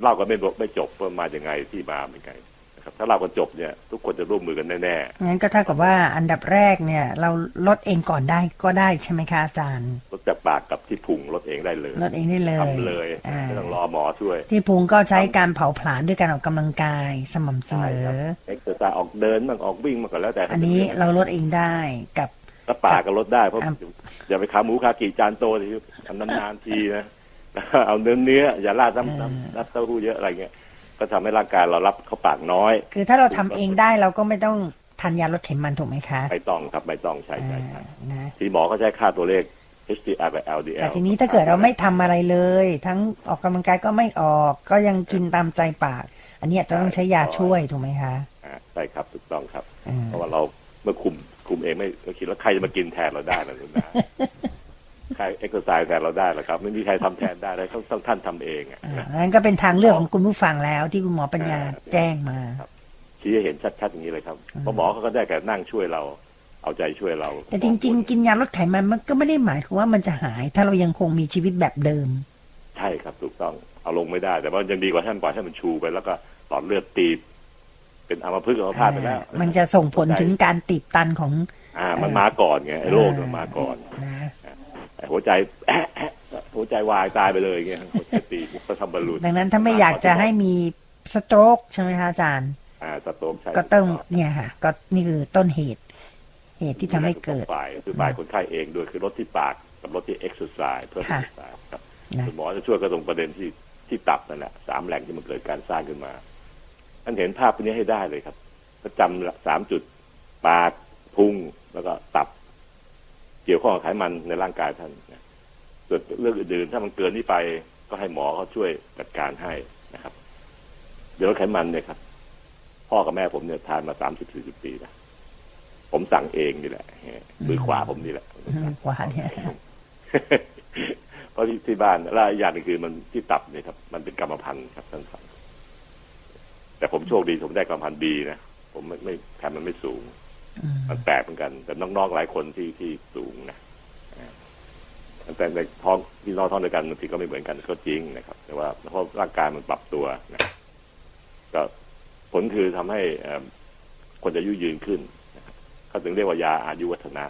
เล่ากันไม่บอกไม่จบว่ามาอย่างไงที่มาเป็นไง นะครับถ้าเล่ากันจบเนี่ยทุกคนจะร่วมมือกันแน่ๆงั้นก็เท่ากับว่าอันดับแรกเนี่ย เราลดเองก่อนได้ก็ได้ใช่ไหมคะอาจารย์ลดจากปากกับที่พุงลดเองได้เลยลดเองได้เลยทำเลยอ่าไม่ต้องรอหมอช่วย ที่พุงก็ใช้การเผาผลาญด้วยการออกกำลังกายสม่ำเสมอใช่ครัอบ exercise ออกเดินบ้างออกวิ่งมั่งก็แล้วแต่ อันนี้เราลดเองได้กับถ้าปากก็ลดได้เพราะอะอย่าไปขาหมูคากิจานโตทีอันนานๆทีนะเอาเนื้อเนื้ออย่าราดน้ำน้ำน้ำเต้าหู้เยอะอะไรเงี้ย ก็ทำให้ร่างกายเรารับเข้าปากน้อย คือถ้าเราทำเองได้เราก็ไม่ต้องทานยาลดไขมันถูกไหมคะไม่ต้องครับไม่ต้องใช่ใช่ใช่อ่านะที่หมอเขาใช้ค่าตัวเลข HDL กับ LDL แต่ทีนี้ถ้าเกิดเราไม่ทำอะไรเลย ทั้งออกกำลังกายก็ไม่ออก ก็ยังกินตามใจปาก อันเนี้ยจะต้องใช้ยาช่วยถูกไหมคะอ่าใช่ครับถูกต้องครับอืมเพราะว่าเราเมื่อคุมคุมเองไม่เราคิดว่าใครจะมากินแทนเราได้ล่ะคุณนา ใครเอ็กซ์ไซส์แทนเราได้หรอครับ ไม่มีใครทำแทนได้เลยต้องต้องท่านทำเองอะอ่านะนั้นก็เป็นทางเลือกของคุณผู้ฟังแล้วที่คุณหมอปัญญาอ่าแจ้งมาชี้ให้เห็นชัดๆอย่างนี้เลยครับอืมเพราะหมอเขาก็ได้แต่นั่งช่วยเรา เอาใจช่วยเรา แต่จริง ๆ กินยาลดไขมันมันก็ไม่ได้หมายถึงว่ามันจะหาย ถ้าเรายังคงมีชีวิตแบบเดิม ใช่ครับถูกต้องเอาลงไม่ได้ แต่ว่ายังดีกว่าท่านปล่อยให้มันชูไปแล้วก็หลอดเลือดตีบเป็นอัมพฤกษ์อัมพาตไปแล้วอ่ามันจะส่งผลถึงการตีบตันของ อ่า มันมาก่อนไงไอ้โรคเนี่ยมันมาก่อนนะไอ้ หัวใจแอะแอะหัวใจวายตายไปเลยไงหัวใจตีบก็ทำบอลลูนดังนั้นถ้าไม่อยากจะให้มีสโตรกใช่ไหมคะอาจารย์อ่าสโตรกใช่ก็ต้องเนี่ยค่ะ ก็นี่คือต้นเหตุ เหตุที่ทำให้เกิดฝ่ายคือฝ่ายคนไข้เองด้วยคือลดที่ปากกับลดที่ exercise เพิ่มค่ะ exercise ครับนะคุณหมอจะช่วยก็ตรงประเด็นที่ที่ตับนั่นแหละสามแหล่งที่มันเกิดการสร้างขึ้นมาท่านเห็นภาพพวกนี้ให้ได้เลยครับก็จำสามจุดปากพุงแล้วก็ตับ เกี่ยวข้องกับไขมันในร่างกายท่านนะส่วนเรื่องอื่นๆถ้ามันเกินนี้ไปก็ให้หมอเขาช่วยจัดการให้นะครับ เดี๋ยวลดไขมันเนี่ยครับ พ่อกับแม่ผมเนี่ยทานมาสามสิบสี่สิบปีแล้วผมสั่งเองนี่แหละมือขวาผมนี่แหละกว่าเนี่ยเพราะที่ที่บ้านแล้วอีกอย่างหนึงคือมันที่ตับเนี่ยครับ มันเป็นกรรมพันธุ์ครับท่านฟังแต่ผมโชคดีผมได้กรรมพันธุ์บีนะผมไม่ไม่แถมมันไม่สูงอื มมันแปลกเหมือนกัน แต่น้องๆหลายคนที่ที่สูงนะอ่าแต่ในท้องที่น้องท้องเดียวกันบางทีก็ไม่เหมือนกันก็จริงนะครับ แต่ว่าเพราะร่างกายมันปรับตัวนะก็ผลคือทำให้เอ่อคนจะอายุยืนขึ้นนะครับเขาถึงเรียกว่ายาอายุวัฒนะ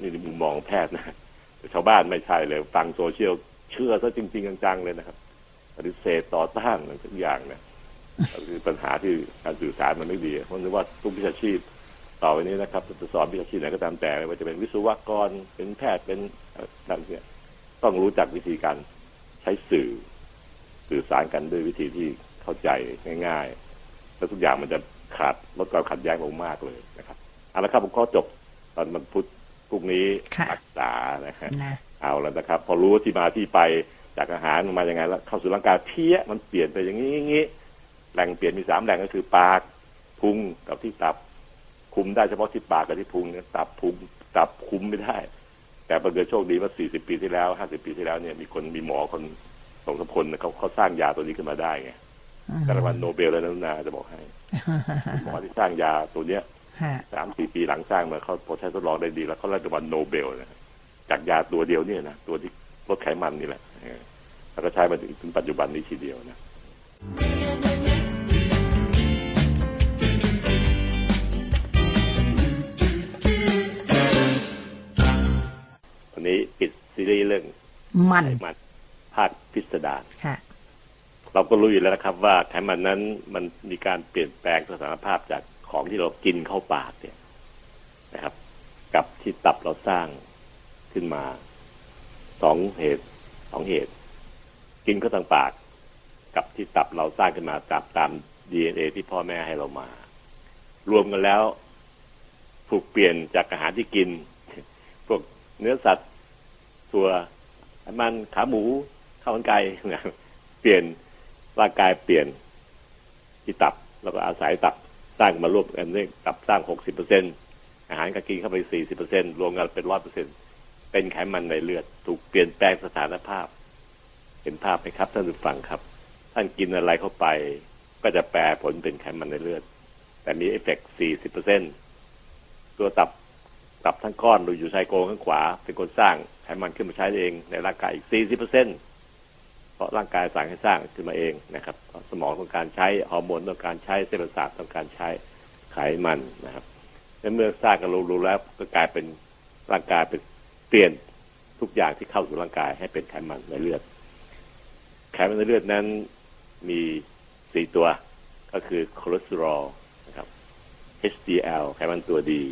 นี่ในมุมมองแพทย์นะแต่ชาวบ้านไม่ใช่เลยฟังโซเชียลเชื่อซะจริง ๆ จังๆเลยนะครับปฏิเสธต่อต้านอะไรทุกอย่างนะก็คือปัญหาที่การสื่อสารมันไม่ดีเพราะนึกว่าทุกวิชาชีพ ต่อไปนี้นะครับจะสอนวิชาชีพไหนก็ตามแต่ไม่ว่าจะเป็นวิศวกรเป็นแพทย์เป็นอะไรต่างๆเนี่ยต้องรู้จักวิธีการใช้สื่อ สื่อสารกันด้วยวิธีที่เข้าใจง่าย ๆ แล้วทุกอย่างมันจะขาดลดความขัดแย้งลงมากเลยนะครับเอาละครับผมก็จบตอนมันพุธพรุ่งนี้ค่ะรักษานะฮะนะเอาแล้วนะครับ พอรู้ที่มาที่ไปจากอาหารมันมาอย่างไงแล้วเข้าสู่ร่างกายเพี้ยมันเปลี่ยนไปอย่างนี้อย่างนี้แหล่งเปลี่ยนมีสามแหล่งก็คือปากพุงกับที่ตับ คุมได้เฉพาะที่ปากกับที่พุงเนี่ยตับพุงตับคุมไม่ได้ แต่บังเกิดโชคดีว่า40 ปีที่แล้ว 50 ปีที่แล้วเนี่ยมีคนมีหมอคนสองสามคนเนี่ยเขาเขาสร้างยาตัวนี้ขึ้นมาได้ไงได้รางวัลโนเบลเลยนะนุนาจะบอกให้หมอที่สร้างยาตัวเนี้ยฮะสามสี่ปีหลังสร้างมาเขาพอใช้ทดลองได้ดี แล้วเขาได้รางวัลโนเบลนะจากยาตัวเดียวเนี่ยนะตัวที่ลดไขมันนี่แหละเออแล้วก็ใช้มาถึงถึงปัจจุบันนี้ทีเดียวนะ นนี้ปิดซีรีส์เรื่องมันไขมันภาคพิสดารค่ะเราก็รู้อยู่แล้วนะครับ ว่าไขมันนั้นมันมีการเปลี่ยนแปลงสถานภาพจากของที่เรากินเข้าปากเนี่ยนะครับ กับที่ตับเราสร้างขึ้นมาสองเหตุสองเหตุ กินเข้าทางปาก กับที่ตับเราสร้างขึ้นมาตามตามดีเอ็นเอที่พ่อแม่ให้เรามา รวมกันแล้ว ถูกเปลี่ยนจากอาหารที่กิน พวกเนื้อสัตว์ ตัวไขมันขาหมูข้าวมันไก่เปลี่ยนร่างกายเปลี่ยนที่ตับ แล้วก็อาศัยตับสร้างมารวบกันด้วยตับสร้างหกสิบเปอร์เซ็นอาหารก็กินเข้าไปสี่สิบเปอร์เซ็นรวมกันเป็นร้อยเปอร์เซ็นเป็นไขมันในเลือด ถูกเปลี่ยนแปลงสถานภาพ เห็นภาพไหมครับท่านผู้ฟังครับ ท่านกินอะไรเข้าไป ก็จะแปลผลเป็นไขมันในเลือด แต่มีเอฟเฟกต์สี่สิบเปอร์เซ็นต์ตัวตับตับทั้งก้อนโดยอยู่ชายโครงข้างขวา เป็นคนสร้าง ไขมันขึ้นมาใช้เองในร่างกายอีกสี่สิบเปอร์เซ็นต์เพราะร่างกายสั่งให้สร้างขึ้นมาเองนะครับ สมองต้องการใช้ฮอร์โมนต้องการใช้เส้นประสาทต้องการใช้ไขมันนะครับและเมื่อสร้างกันรู้แล้วก็กลายเป็นร่างกายเป็นเปลี่ยนทุกอย่างที่เข้าสู่ร่างกายให้เป็นไขมันในเลือด ไขมันในเลือดนั้นมีสี่ตัวก็คือคอเลสเตอรอลนะครับ HDL ไขมันตัวดี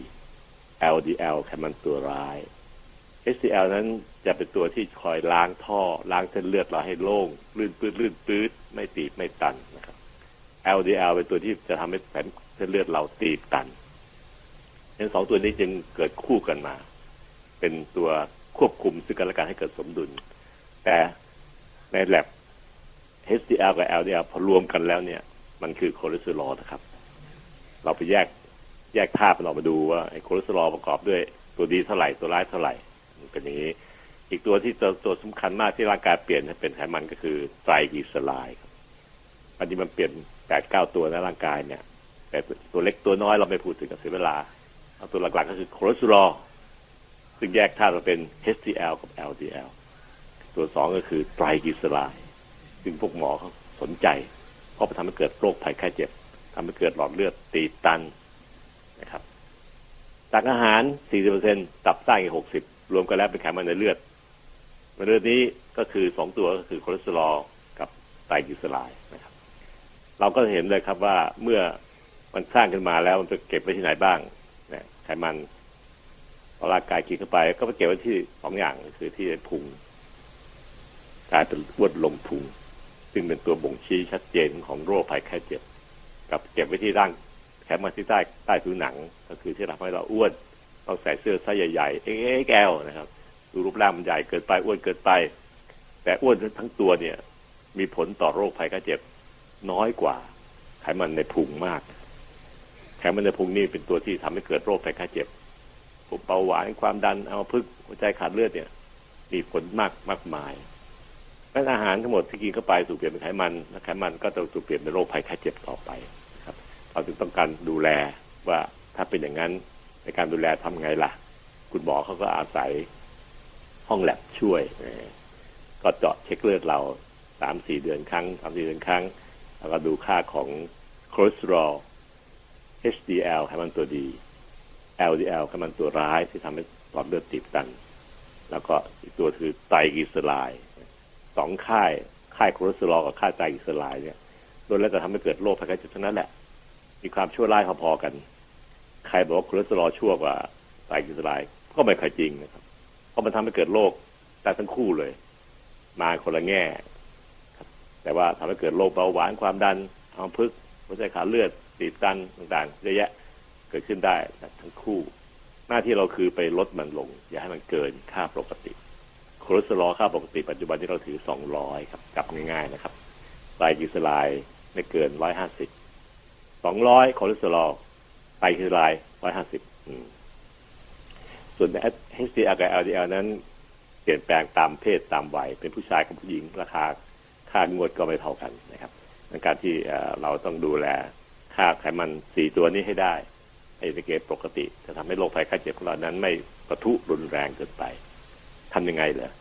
LDL ไขมันตัวร้าย HDL นั้นจะเป็นตัวที่คอยล้างท่อ ล้างเส้นเลือดเราให้โล่ง ลื่นปื้ดลื่นปื้ดไม่ตีบไม่ตันนะครับ LDL เป็นตัวที่จะทำให้แผ่นเส้นเลือดเราตีบตันทั้งสองตัวนี้จึงเกิดคู่กันมา เป็นตัวควบคุมซึ่งกันและกันให้เกิดสมดุล แต่ในแลบ HDL กับ LDL พอรวมกันแล้วเนี่ย มันคือคอเลสเตอรอลนะครับ เราไปแยกแยกภาพมันออกมาดูว่าไอ้คอเลสเตอรอลประกอบด้วยตัวดีเท่าไหร่ตัวร้ายเท่าไหร่ เป็นอย่างนี้ อีกตัวที่ตัวตัวสำคัญมากที่ร่างกายเปลี่ยนเป็นไขมันก็คือไตรกลีเซอไรด์อันนี้มันเปลี่ยนแปดเก้าตัวในร่างกายเนี่ย แต่ตัวเล็กตัวน้อยเราไม่พูดถึงกับเสียเวลาเอาตัวหลักๆก็คือคอเลสเตอรอลซึ่งแยกธาตุมาเป็น HDL กับ LDL ตัวสองก็คือไตรกลีเซอไรด์ซึ่งพวกหมอเขาสนใจ เพราะมันทำให้เกิดโรคภัยไข้เจ็บทำให้เกิดหลอดเลือดตีบตันนะครับจากอาหาร 40%ตับไส้อีก60 รวมกันแล้วเป็นไขมันในเลือดในเลือดนี้ก็คือสองตัวก็คือคอเลสเตอรอลกับไตรกลีเซอไรด์นะครับ เราก็เห็นเลยครับว่าเมื่อมันสร้างขึ้นมาแล้วมันจะเก็บไว้ที่ไหนบ้างนะไขมันพอร่างกายกินเข้าไป ก็ไปเก็บไว้ที่สองอย่างคือที่พุงกลายเป็นอ้วนลงพุงซึ่งเป็นตัวบ่งชี้ชัดเจนของโรคภัยไข้เจ็บ กับเก็บไว้ที่ร่างแขนมาที่ใต้ใต้ผิวหนัง ก็คือที่ทำให้เราอ้วน ต้องใส่เสื้อไซส์ใหญ่ๆเอ๊ะแก้วนะครับดูรูปร่างมันใหญ่เกินไปอ้วนเกินไป แต่อ้วนทั้งตัวเนี่ย มีผลต่อโรคภัยไข้เจ็บน้อยกว่าไขมันในพุงมากไขมันในพุงนี่เป็นตัวที่ทำให้เกิดโรคภัยไข้เจ็บพวกเบาหวานความดันเอาพึกษ์หัวใจขาดเลือดเนี่ย มีผลมากมากมายและอาหารทั้งหมดที่กินเข้าไปถูกเปลี่ยนเป็นไขมันและไขมันก็จะถูกเปลี่ยนเป็นโรคภัยไข้เจ็บต่อไปครับ เราจึงต้องการดูแลว่าถ้าเป็นอย่างนั้น ในการดูแลทำไงล่ะ คุณหมอเขาก็อาศัยห้องแลบช่วย ก็เจาะเช็คเลือดเราสามสี่เดือนครั้งสามสี่เดือนครั้ง แล้วก็ดูค่าของคอเลสเตอรอล HDL ไขมันตัวดี LDL ไขมันตัวร้ายที่ทำให้หลอดเลือดตีบตัน แล้วก็อีกตัวคือไตรกลีเซอไรด์สองค่ายค่ายคอเลสเตอรอลกับค่ายไตรกลีเซอไรด์เนี่ยโดนแล้วจะทำให้เกิดโรคภัยไข้เจ็บเท่านั้นแหละ มีความชั่วร้ายพอๆกัน ใครบอกว่าคอเลสเตอรอลชั่วกว่าไตรกลีเซอไรด์ก็ไม่ค่อยจริงนะครับ เพราะมันทำให้เกิดโรคได้ทั้งคู่เลย มาคนละแง่แต่ว่าทำให้เกิดโรคเบาหวานความดันอัมพฤกษ์หัวใจขาดเลือดตีบตันต่างๆเยอะแยะเกิดขึ้นได้ทั้งคู่ หน้าที่เราคือไปลดมันลง อย่าให้มันเกินค่าปกติคอเลสเตอรอลค่าปกติปัจจุบันที่เราถือ 200 ครับกลับง่ายๆนะครับไตรกลีเซอไรด์ไม่เกิน 150 200คอเลสเตอรอล ไตรกลีเซอไรด์150ส่วน HDL กับ LDL นั้น เปลี่ยนแปลงตามเพศตามวัย เป็นผู้ชายกับผู้หญิง ราคาค่างวดก็ไม่เท่ากันนะครับในการที่เราต้องดูแลค่าไขมันสี่ตัวนี้ให้ได้ให้ในเกณฑ์ปกติ จะทำให้โรคภัยไข้เจ็บของเรานั้น ไม่ปะทุรุนแรงเกินไปทำยังไงเหรอ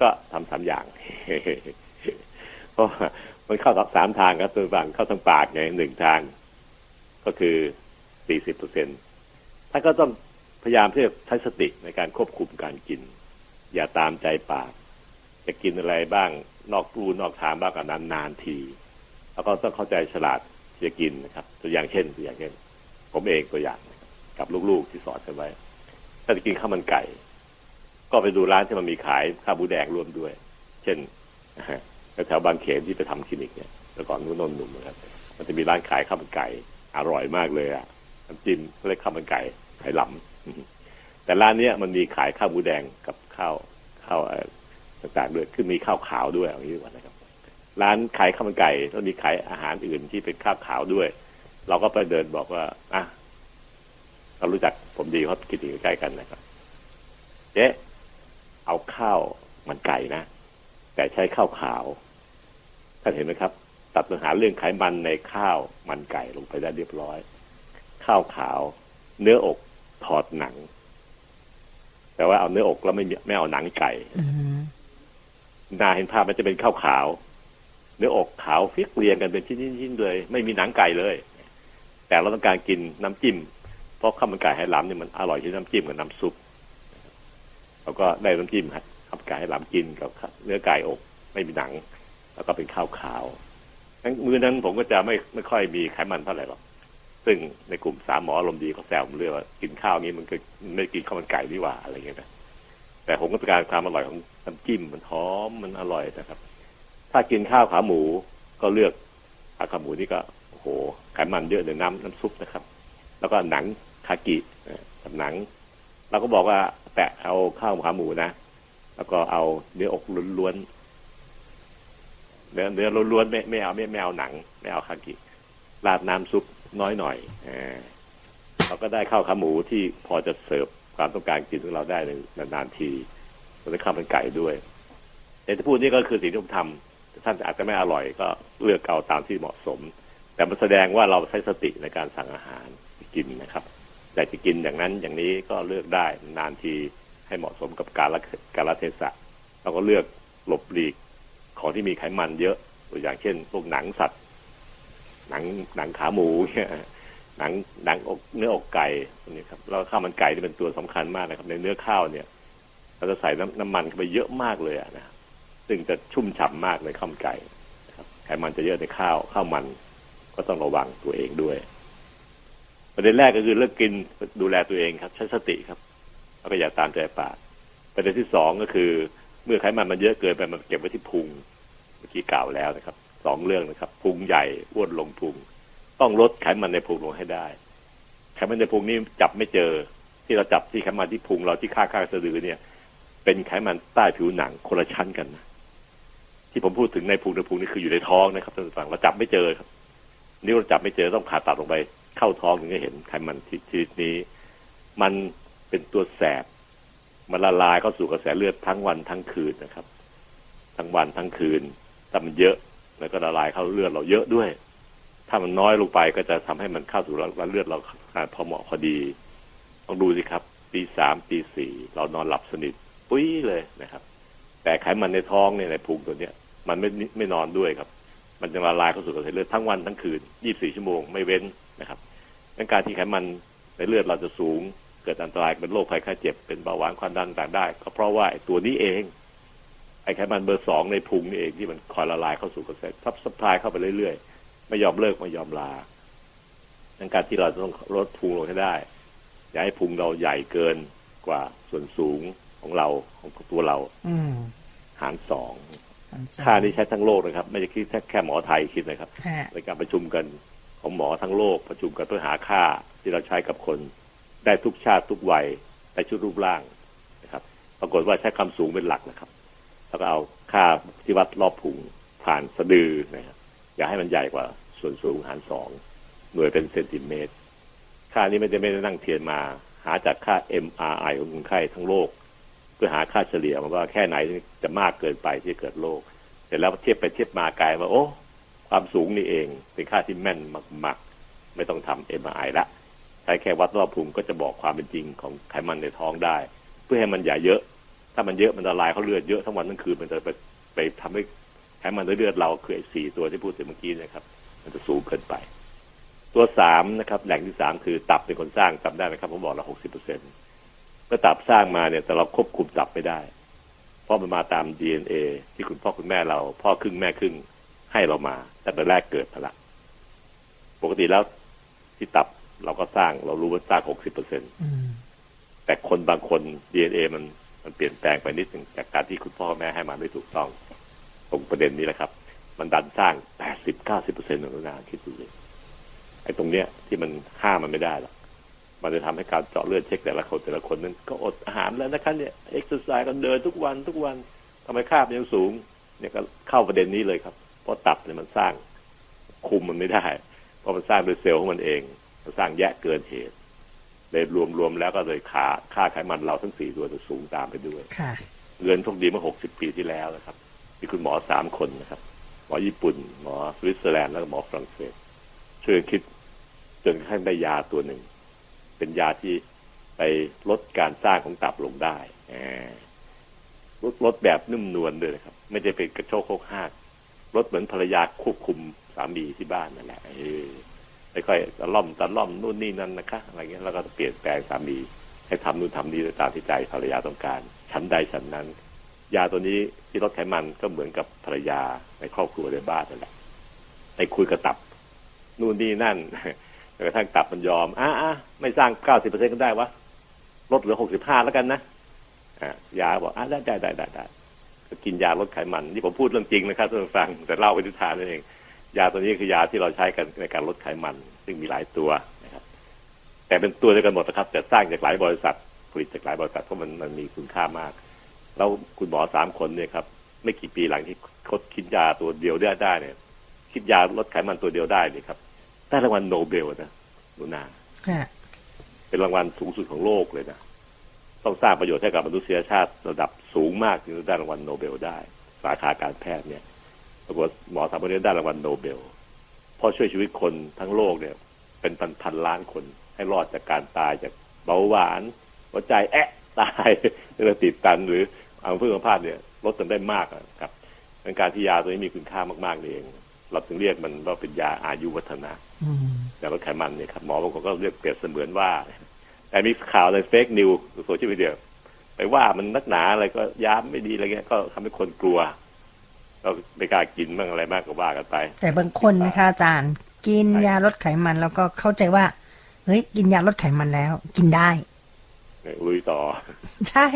ก็ทำสามอย่างเพราะมันเข้าสามทางครับตัวฝั่งเข้าทางปากไงหนึ่งทาง ก็คือ สี่สิบเปอร์เซ็นท่านก็ต้องพยายามที่จะใช้สติในการควบคุมการกิน อย่าตามใจปากจะกินอะไรบ้างนอกรูนอกทางบ้างกับนานนานที แล้วก็ต้องเข้าใจฉลาดจะกินนะครับ ตัวอย่างเช่นตัวอย่างเช่น ผมเองตัวอย่างกับลูกๆที่สอนกันไว้ ถ้าจะกินข้าวมันไก่ ก็ไปดูร้านที่มันมีขายข้าวบูแดงรวมด้วย เช่นแถวบางเขนที่ไปทำคลินิกเนี่ยแต่ก่อนนู้นนนุ่มนะครับมันจะมีร้านขายข้าวมันไก่อร่อยมากเลยอะ น้ำจิ้มเรียกข้าวมันไก่ไข่หลำแต่ร้านเนี้ยมันมีขายข้าวหมูแดงกับข้าวข้าวต่างๆด้วยคือมีข้าวขาวด้วยอย่างนี้ว่านะครับ ร้านขายข้าวมันไก่แล้วมีขายอาหารอื่นที่เป็นข้าวขาวด้วย เราก็ไปเดินบอกว่าอะเรารู้จักผมดีเพราะกินอยู่ใกล้กันนะครับเจ๊เอาข้าวมันไก่นะแต่ใช้ข้าวขาวท่านเห็นไหมครับ ตัดปัญหาเรื่องไขมันในข้าวมันไก่ลงไปได้เรียบร้อย ข้าวขาว เนื้ออกถอดหนัง แต่ว่าเอาเนื้ออกแล้วไม่ไม่เอาหนังไก่นาเห็นภาพมันจะเป็นข้าวขาว เนื้ออกขาวฟิกเรียงกันเป็นชิ้นๆเลย ไม่มีหนังไก่เลย แต่เราต้องการกินน้ำจิ้ม เพราะข้าวมันไก่ไหหลำเนี่ยมันอร่อยที่น้ำจิ้มกับน้ำซุปเราก็ได้น้ำจิ้มครับข้าวมันไก่ไหหลำกินกับเนื้อไก่อก ไม่มีหนัง แล้วก็เป็นข้าวขาวทั้งมือนั้นผมก็จะไม่ไม่ค่อยมีไขมันเท่าไหร่หรอก ซึ่งในกลุ่มสามหมอลมดีก็แซวผมเรื่องว่ากินข้าวนี้มันก็ไม่กินข้าวมันไก่ดีกว่าอะไรเงี้ยนะแต่ผมก็ต้องการความอร่อยของน้ำจิ้มมันหอมมันอร่อยนะครับ ถ้ากินข้าวขาหมูก็เลือกขาขาหมูนี่ก็โอ้โหไขมันเยอะในน้ำน้ำซุปนะครับ แล้วก็หนังคากิกับหนังเราก็บอกว่าแตะเอาข้าวขาหมูนะแล้วก็เอาเนื้ออกล้วนๆเนื้อเนื้อล้วนๆไม่ไม่เอาไม่ไม่เอาหนัง ไม่เอาคากิราดน้ำซุป น้อยหน่อยเราก็ได้ข้าวขาหมูที่พอจะเสิร์ฟความต้องการกินของเราได้ในนานๆทีแล้วได้ข้าวมันไก่ด้วย แต่ที่พูดนี่ก็คือสิ่งที่ผมทำท่านอาจจะไม่อร่อยก็เลือกเอาตามที่เหมาะสม แต่มันแสดงว่าเราใช้สติในการสั่งอาหารกินนะครับแต่จะกินอย่างนั้นอย่างนี้ก็เลือกได้นานทีให้เหมาะสมกับการละการละเทศะเราก็เลือกหลบหลีกของที่มีไขมันเยอะตัวอย่างเช่น พวกหนังสัตว์ หนังหนังขาหมูเนี่ยหนังหนังอกเนื้ออกไก่นี่ครับแล้วข้าวมันไก่ที่เป็นตัวสำคัญมากนะครับ ในเนื้อข้าวเนี่ยเราจะใส่น้ำน้ำมันเข้าไปเยอะมากเลยนะซึ่งจะชุ่มฉ่ามากในข้าวมันไก่นะครับไขมันจะเยอะในข้าวข้าวมันก็ต้องระวังตัวเองด้วย ประเด็นแรกก็คือเลิกกินดูแลตัวเองครับ ใช้สติครับแล้วก็อย่าตามใจปากประเด็นที่สองก็คือ เมื่อไขมันมันเยอะเกินไปมันเก็บไว้ที่พุงเมื่อกี้กล่าวแล้วนะครับ สองเรื่องนะครับพุงใหญ่อ้วนลงพุง ต้องลดไขมันในพุงลงให้ได้ ไขมันในพุงนี้จับไม่เจอ ที่เราจับที่ไขมันที่พุงเราที่ข้างข้างสะดือเนี่ย เป็นไขมันใต้ผิวหนังคนละชั้นกันนะที่ผมพูดถึงในพุงในพุงนี่คืออยู่ในท้องนะครับท่านผู้ฟังเราจับไม่เจอครับนี่เราจับไม่เจอต้องผ่าตัดลงไป เข้าท้องถึงจะเห็นไขมันชนิดนี้ มันเป็นตัวแสบมันละลายเข้าสู่กระแสเลือดทั้งวันทั้งคืนนะครับ ทั้งวันทั้งคืนแต่มันเยอะ แล้วก็ละลายเข้าเลือดเราเยอะด้วย ถ้ามันน้อยลงไปก็จะทำให้มันเข้าสู่เลือดเราพอเหมาะพอดีต้องดูสิครับตีสามตีสี่เรานอนหลับสนิทปุ้ยเลยนะครับ แต่ไขมันในท้องเนี่ยในพุงตัวเนี้ย มันไม่ไม่นอนด้วยครับ มันจะละลายเข้าสู่กระแสเลือดทั้งวันทั้งคืนยี่บสี่ชั่วโมงไม่เว้นนะครับดังนั้นการที่ไขมันในเลือดเราจะสูง เกิดอันตรายเป็นโรคภัยไข้เจ็บเป็นเบาหวานความดันต่างได้ ก็เพราะว่าตัวนี้เอง ไอ้ไขมันเบอร์สองในพุงนี่เองที่มันคอยละลายเข้าสู่กระแส sup supply เข้าไปเรื่อยๆ ไม่ยอมเลิกไม่ยอมราดังนั้นการที่เราต้องลดพุงลงให้ได้ อย่าให้พุงเราใหญ่เกินกว่าส่วนสูงของของเราของตัวเรา อืมหารสองอันสองค่านี้ใช้ทั้งโลกนะครับ ไม่ใช่คิดแค่แค่หมอไทยคิดนะครับฮะในการประชุมกันของหมอทั้งโลกประชุมกันเพื่อหาค่าที่เราใช้กับคน ได้ทุกชาติทุกวัยได้ชุดรูปร่างนะครับ ปรากฏว่าใช้ความสูงเป็นหลักนะครับ แล้วก็เอาค่าที่วัดรอบพุงผ่านสะดือนะครับอย่าให้มันใหญ่กว่าส่วนสูงหารสองหน่วยเป็นเซนติเมตร ค่านี้ไม่ได้ไม่ได้นั่งเทียนมา หาจากค่า MRI ของคนไข้ทั้งโลก เพื่อหาค่าเฉลี่ยมาว่าแค่ไหนจะมากเกินไปที่เกิดโรคเสร็จแล้วเทียบไปเทียบมากลายว่าโอ้ ความสูงนี่เองเป็นค่าที่แม่นมากๆ ไม่ต้องทำ MRI ละใช้แค่วัดรอบพุงก็จะบอกความเป็นจริงของไขมันในท้องได้ เพื่อให้มันอย่าเยอะ ถ้ามันเยอะมันละลายเขาเลือดเยอะทั้งวันทั้งคืนมันจะไปไปทำให้ไขมันในเลือดเราคือไอ้สี่ตัวที่พูดถึงเมื่อกี้นะครับ มันจะสูงเกินไป ตัวสามนะครับ แหล่งที่สามคือตับเป็นคนสร้างจำได้ไหมครับผมบอกเราหกสิบเปอร์เซ็นเมื่อตับสร้างมาเนี่ยแต่เราควบคุมตับไม่ได้ เพราะมันมาตาม DNA ที่คุณพ่อคุณแม่เรา พ่อครึ่งแม่ครึ่งให้เรามา แต่แต่แรกเกิดมาละปกติแล้วที่ตับเราก็สร้างเรารู้ว่าสร้างหกสิบเปอร์เซ็นอืมแต่คนบางคน DNA มัน มันเปลี่ยนแปลงไปนิดหนึ่งจากการที่คุณพ่อแม่ให้มาไม่ถูกต้องตรงประเด็นนี้แหละครับ มันดันสร้างแปดสิบเก้าสิบเปอร์เซ็นต์ของมันคิดดูเลยไอ้ตรงเนี้ยที่มันห้ามมันไม่ได้หรอกมันจะทำให้การเจาะเลือดเช็คแต่ละคนแต่ละคนนั้นก็อดอาหารแล้วนะคะเนี่ยเอ็กซ์ไซส์กันเดินทุกวันทุกวันทำไมค่ามันยังสูง เนี่ยก็เข้าประเด็นนี้เลยครับ เพราะตับเนี่ยมันสร้างคุมมันไม่ได้ เพราะมันสร้างโดยเซลล์ของมันเอง มันสร้างแยะเกินเหตุ เลยรวมๆแล้วก็เลยค่าค่าไขมันเราทั้งสี่ตัวจะสูงตามไปด้วยค่ะเงินโชคดีเมื่อหกสิบปีที่แล้วนะครับ มีคุณหมอสามคนนะครับ หมอญี่ปุ่น หมอสวิตเซอร์แลนด์แล้วก็หมอฝรั่งเศสช่วยกันคิดจนกระทั่งได้ยาตัวหนึ่ง เป็นยาที่ไปลดการสร้างของตับลงได้แหมลดลดแบบนุ่มนวลด้วยนะครับ ไม่ได้เป็นกระโชกโคกหากลดเหมือนภรรยาควบคุมสามีที่บ้านนั่นแหละเออ ไม่ค่อยตะล่อมตะล่อมนู่นนี่นั่นนะคะอะไรเงี้ยแล้วก็เปลี่ยนแปลงสามี ให้ทำนู่นทำนี่ตามที่ใจภรรยาต้องการฉันใดฉันนั้น ยาตัวนี้ที่ลดไขมันก็เหมือนกับภรรยาในครอบครัวในบ้านนั่นแหละไปคุยกับตับ นู่นนี่นั่นจนกระทั่งตับมันยอมอะอะไม่สร้างเก้าสิบเปอร์เซ็นก็ได้วะลดเหลือหกสิบห้าแล้วกันนะอะยาบอกอะได้ได้ได้ได้ได้ก็กินยาลดไขมัน นี่ผมพูดเรื่องจริงนะครับท่านฟังแต่เล่าไปนิทานนั่นเอง ยาตัวนี้คือยาที่เราใช้กันในการลดไขมัน ซึ่งมีหลายตัวนะครับ แต่เป็นตัวเดียวกันหมดนะครับ แต่สร้างจากหลายบริษัท ผลิตจากหลายบริษัทเพราะมันมันมีคุณค่ามาก แล้วคุณหมอสามคนเนี่ยครับ ไม่กี่ปีหลังที่คิดคิดยาตัวเดียวได้ได้เนี่ย คิดยาลดไขมันตัวเดียวได้เนี่ยครับได้รางวัลโนเบลนะหนูนาฮะเป็นรางวัลสูงสุดของโลกเลยนะต้องสร้างประโยชน์ให้กับมนุษยชาติระดับสูงมากถึงจะได้รางวัลโนเบลได้ สาขาการแพทย์เนี่ย ปรากฏหมอสามคนนี้ได้รางวัลโนเบล เพราะช่วยชีวิตคนทั้งโลกเนี่ย เป็นพันพันล้านคนให้รอดจากการตายจากเบาหวานหัวใจแอะตายหรือติดตันหรืออัมพฤกษ์อัมพาตเนี่ยลดจนได้มากอะครับเป็นการที่ยาตัวนี้มีคุณค่ามากๆนี่เองเราถึงเรียกมันว่าเป็นยาอายุวัฒนะอืมแต่ลดไขมันเนี่ยครับหมอบางคนก็เรียกเปรียบเสมือนว่าแต่มีข่าวในเฟกนิวโซเชียลมีเดียไปว่ามันนักหนาอะไรก็ย้ำไม่ดีอะไรเงี้ยก็ทำให้คนกลัว ก็ไม่กล้ากินบ้างอะไรมากก็ว่ากันไป แต่บางคนนะคะอาจารย์ กินใช่ยาลดไขมันแล้วก็เข้าใจว่าเฮ้ยกินยาลดไขมันแล้ว กินได้ลุยต่อ ใช่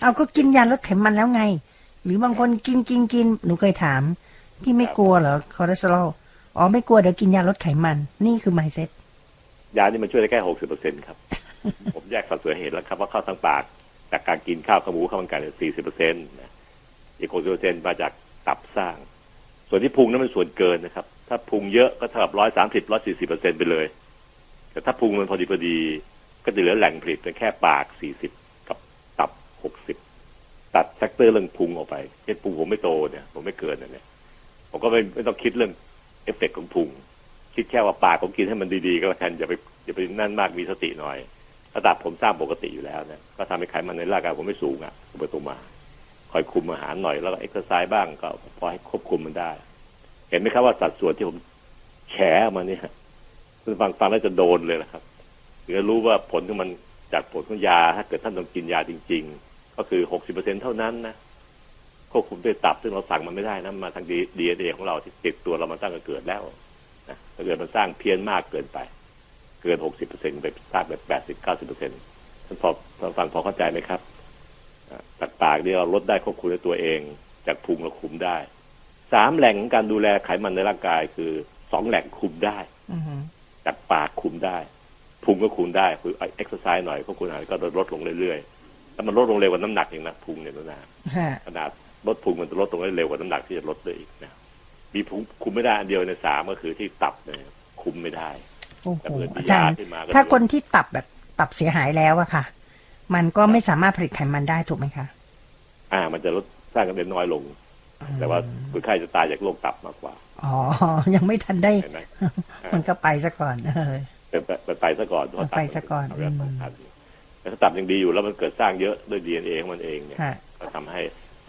เอาก็กินยาลดไขมันแล้วไง หรือบางคนกินกินกินหนูเคยถาม พี่ไม่กลัวเหรอคอเลสเตอรอลอ๋อไม่กลัวเดี๋ยวกินยาลดไขมัน นี่คือ mindsetยานี่มันช่วยได้แค่หกสิบเปอร์เซ็นครับ ผมแยกสัดส่วนให้เห็นแล้วครับว่าเข้าทางปาก จากการกินข้าวขาหมูข้าวมันไก่สี่สิบเปอร์เซ็นต์ อีกหกสิบเปอร์เซ็นต์มาจากตับสร้าง ส่วนที่พุงนั้นมันส่วนเกินนะครับ ถ้าพุงเยอะก็เท่ากับร้อยสามสิบร้อยสี่สิบเปอร์เซ็นต์ไปเลย แต่ถ้าพุงมันพอดีพอดี ก็จะเหลือแหล่งผลิตเป็นแค่ปากสี่สิบกับตับหกสิบตัด factor เรื่องพุงออกไปเช่นพุงผมไม่โตเนี่ย ผมไม่เกินเนี่ยผมก็ไม่ไม่ต้องคิดเรื่องเอฟเฟกต์ของพุงคิดแค่ว่าปากผมกินให้มันดีๆก็แล้วกันอย่าไปอย่าไปนั่นมากมีสติหน่อยและตับผมสร้างปกติอยู่แล้วเนี่ยก็ทำให้ไขมันในร่างกายผมไม่สูงอะอุปตัวมา คอยคุมอาหารหน่อยแล้วก็เอ็กซ์ไซส์บ้างก็พอให้ควบคุมมันได้ เห็นไหมครับว่าสัดส่วนที่ผมแฉมาเนี่ยคุณฟังฟังแล้วจะโดนเลยนะครับถึงจะรู้ว่าผลของมันจากผลของยาถ้าเกิดท่านต้องกินยาจริง ๆ ก็คือหกสิบเปอร์เซ็นเท่านั้นนะควบคุมด้วยตับซึ่งเราสั่งมันไม่ได้นะมาทางดีดีเอของเราที่ติดตัวเรามาตั้งแต่เกิดแล้วนะถ้าเกิดมันสร้างเพี้ยนมากเกินไป เกินหกสิบเปอร์เซ็นไปสร้างแบบแปดสิบเก้าสิบเปอร์เซ็นท่านพอท่านฟังพอเข้าใจไหมครับ จากปากนี่เราลดได้ควบคุมด้วยตัวเอง จากพุงเราคุมได้สามแหล่งของการดูแลไขมันในร่างกายคือสองแหล่งคุมได้อือฮึจากปากคุมได้พุงก็คุมได้คือเอ็กซ์ไซส์หน่อยก็คุมอาหารก็ลดลงเรื่อยๆแต่มันลดลงเร็วกว่าน้ำหนักเองนะพุงเนี่ยนะฮะขนาดลดพุงมันจะลดลงได้เร็วกว่าน้ำหนักที่จะลดเลยอีกนะมีพุงคุมไม่ได้อันเดียวในสามก็คือที่ตับเนี่ยคุมไม่ได้โอ้โหแต่เกิดมีอาจารย์ยาขึ้นมาก็ถ้าคนที่ตับแบบตับเสียหายแล้วอะค่ะ มันก็ไม่สามารถผลิตไขมันได้ถูกไหมคะ อ่า มันจะลดสร้างกันเด็นน้อยลง แต่ว่าคนไข้จะตายจากโรคตับมากกว่า อ๋อ ยังไม่ทันได้เห็นไหมมันก็ไปซะก่อนเออเป็นไปไปไปซะก่อนเพราะตับไปซะก่อนเาไว้สำคัญแต่ถ้าตับยังดีอยู่แล้วมันเกิดสร้างเยอะด้วยดีเอ็นเอของมันเองเนี่ยฮะก็ทำให้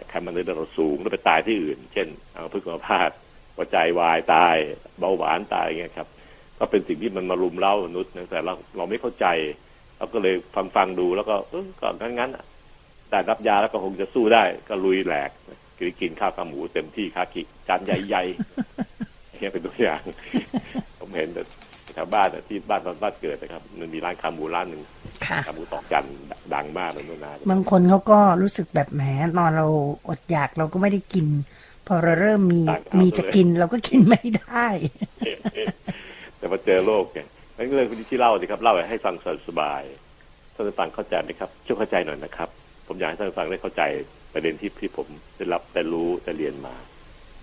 ไขมันในเลือดเราสูงแล้วไปตายที่อื่น เช่นอัมพฤกษ์อัมพาตหัวใจวายตายเบาหวานตายอย่างเงี้ยครับ ก็เป็นสิ่งที่มันมารุมเร้ามนุษย์นะแต่เราเราไม่เข้าใจ เราก็เลยฟังฟังดูแล้วก็เออก็งั้นงั้นอะแต่รับยาแล้วก็คงจะสู้ได้ ก็ลุยแหลกกินกินข้าวขาหมูเต็มที่คากิจานใหญ่ๆอย่างเงี้ยเป็นตัวอย่าง ผมเห็นแต่แถวบ้านอะที่บ้านตอนบ้านเกิดนะครับ มันมีร้านขาหมูร้านหนึ่งค่ะขาหมูตอกจันดังมากเลยนู่นนาบางคนเขาก็รู้สึกแบบแหมนอนเราอดอยากเราก็ไม่ได้กิน พอเราเริ่มมีมีจะกินเราก็กินไม่ได้ แต่มาเจอโลกเนี่ย นั่นเรื่องที่เล่าสิครับเล่าให้ฟังสบายๆท่านผู้ฟังเข้าใจไหมครับช่วยเข้าใจหน่อยนะครับ ผมอยากให้ท่านผู้ฟังได้เข้าใจประเด็นที่ที่ผมได้รับได้รู้ได้เรียนมา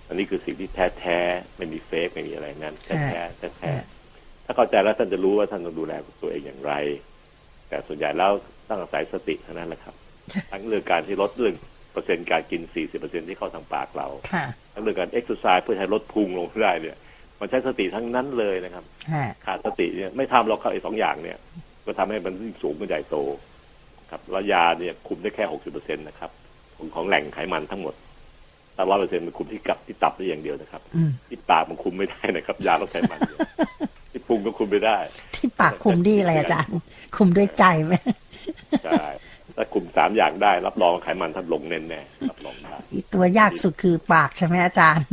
อันนี้คือสิ่งที่แท้แท้ๆไม่มีเฟกไม่มีอะไรนั้น แท้แท้แท้แท้ๆถ้าเข้าใจแล้วท่านจะรู้ว่าท่านต้องดูแลตัวเองอย่างไร แต่ส่วนใหญ่แล้วต้องอาศัยสติเท่านั้นแหละครับ ทั้งเรื่องการที่ลดเรื่องเปอร์เซ็นต์การกิน 40%ที่เข้าทางปากเราค่ะทั้งเรื่องการเอ็กซ์ไซส์เพื่อให้ลดพุงลงได้เนี่ย มันใช้สติทั้งนั้นเลยนะครับฮะขาดสติเนี่ยไม่ทำเราเข้าไอ้สองอย่างเนี่ย ก็ทำให้มันยิ่งสูงมันใหญ่โต ครับแล้วยาเนี่ยคุมได้แค่หกสิบเปอร์เซ็นต์นะครับ ของของแหล่งไขมันทั้งหมดแต่ร้อยเปอร์เซ็นต์มันคุมที่กับที่ตับได้อย่างเดียวนะครับอืมที่ปากมันคุมไม่ได้นะครับ ยาลดไขมันเนี่ยที่พุงก็คุมไม่ได้ ที่ปากคุมดีอะไรอาจารย์ คุมด้วยใจไหมใช่ถ้าคุมสามอย่างได้ รับรองไขมันท่านลงแน่แน่ๆรับรองได้อีก ตัวยากสุดคือปากใช่ไหมอาจารย์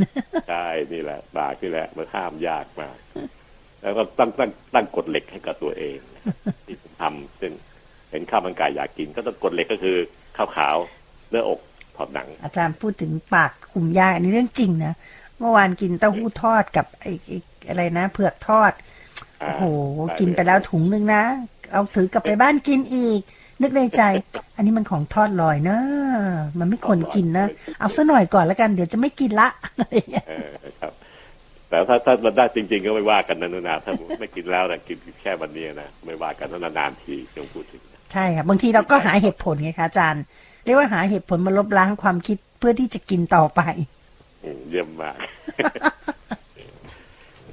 ใช่ นี่แหละ ปากนี่แหละมันห้ามยากมาก แล้วก็ตั้งตั้งตั้งกฎเหล็กให้กับตัวเองนะครับที่ผมทำเช่นเห็นข้าวมันไก่อยากกิน ก็ต้องกฎเหล็กก็คือข้าวขาวเนื้ออกถอดหนัง อาจารย์พูดถึงปากคุมยากอันนี้เรื่องจริงนะเมื่อวานกินเต้าหู้ทอดกับไอ้ไอ้อะไรนะเผือกทอดอ่าโอ้โหใช่กินไปแล้วถุงนึงนะเอาถือกลับไปบ้านกินอีก นึกในใจ อันนี้มันของทอดลอยนะ มันไม่ควรกินนะ เอาซะหน่อยก่อนแล้วกัน เดี๋ยวจะไม่กินละอะไรอย่างเงี้ยเออครับ แต่ถ้าถ้ามันได้จริง ๆ ก็ไม่ว่ากันนะนาถ้าไม่กินแล้วนะกินแค่วันนี้นะไม่ว่ากันถ้านานๆทีต้องพูดถึงนะใช่ค่ะบางทีเราก็หาเหตุผลไงคะอาจารย์เรียกว่าหาเหตุผลมาลบล้างความคิดเพื่อที่จะกินต่อไปอืมเยี่ยมมาก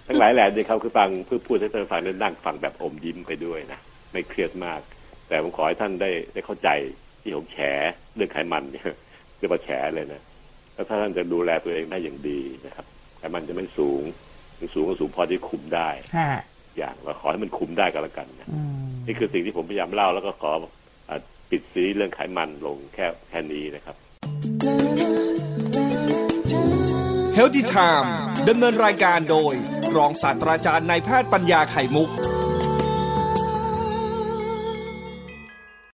ทั้งหลายแหล่นี่ครับคือฟังเพื่อพูดให้ท่านฟังได้นั่งฟังแบบอมยิ้มไปด้วยนะไม่เครียดมาก แต่ผมขอให้ท่านได้ได้เข้าใจที่ผมแฉเรื่องไขมันเนี่ยเรียกว่าแฉเลยนะแล้วถ้าท่านจะดูแลตัวเองได้อย่างดีนะครับไขมันจะไม่สูงถึงสูงก็สูงพอที่คุมได้ฮะอย่างเราขอให้มันคุมได้ก็แล้วกันนะอืมนี่คือสิ่งที่ผมพยายามเล่าแล้วก็ขออะปิดซีรีส์เรื่องไขมันลงแค่แค่นี้นะครับเฮลติไทม์ดำเนินรายการโดย รองศาสตราจารย์นายแพทย์ปัญญาไข่มุก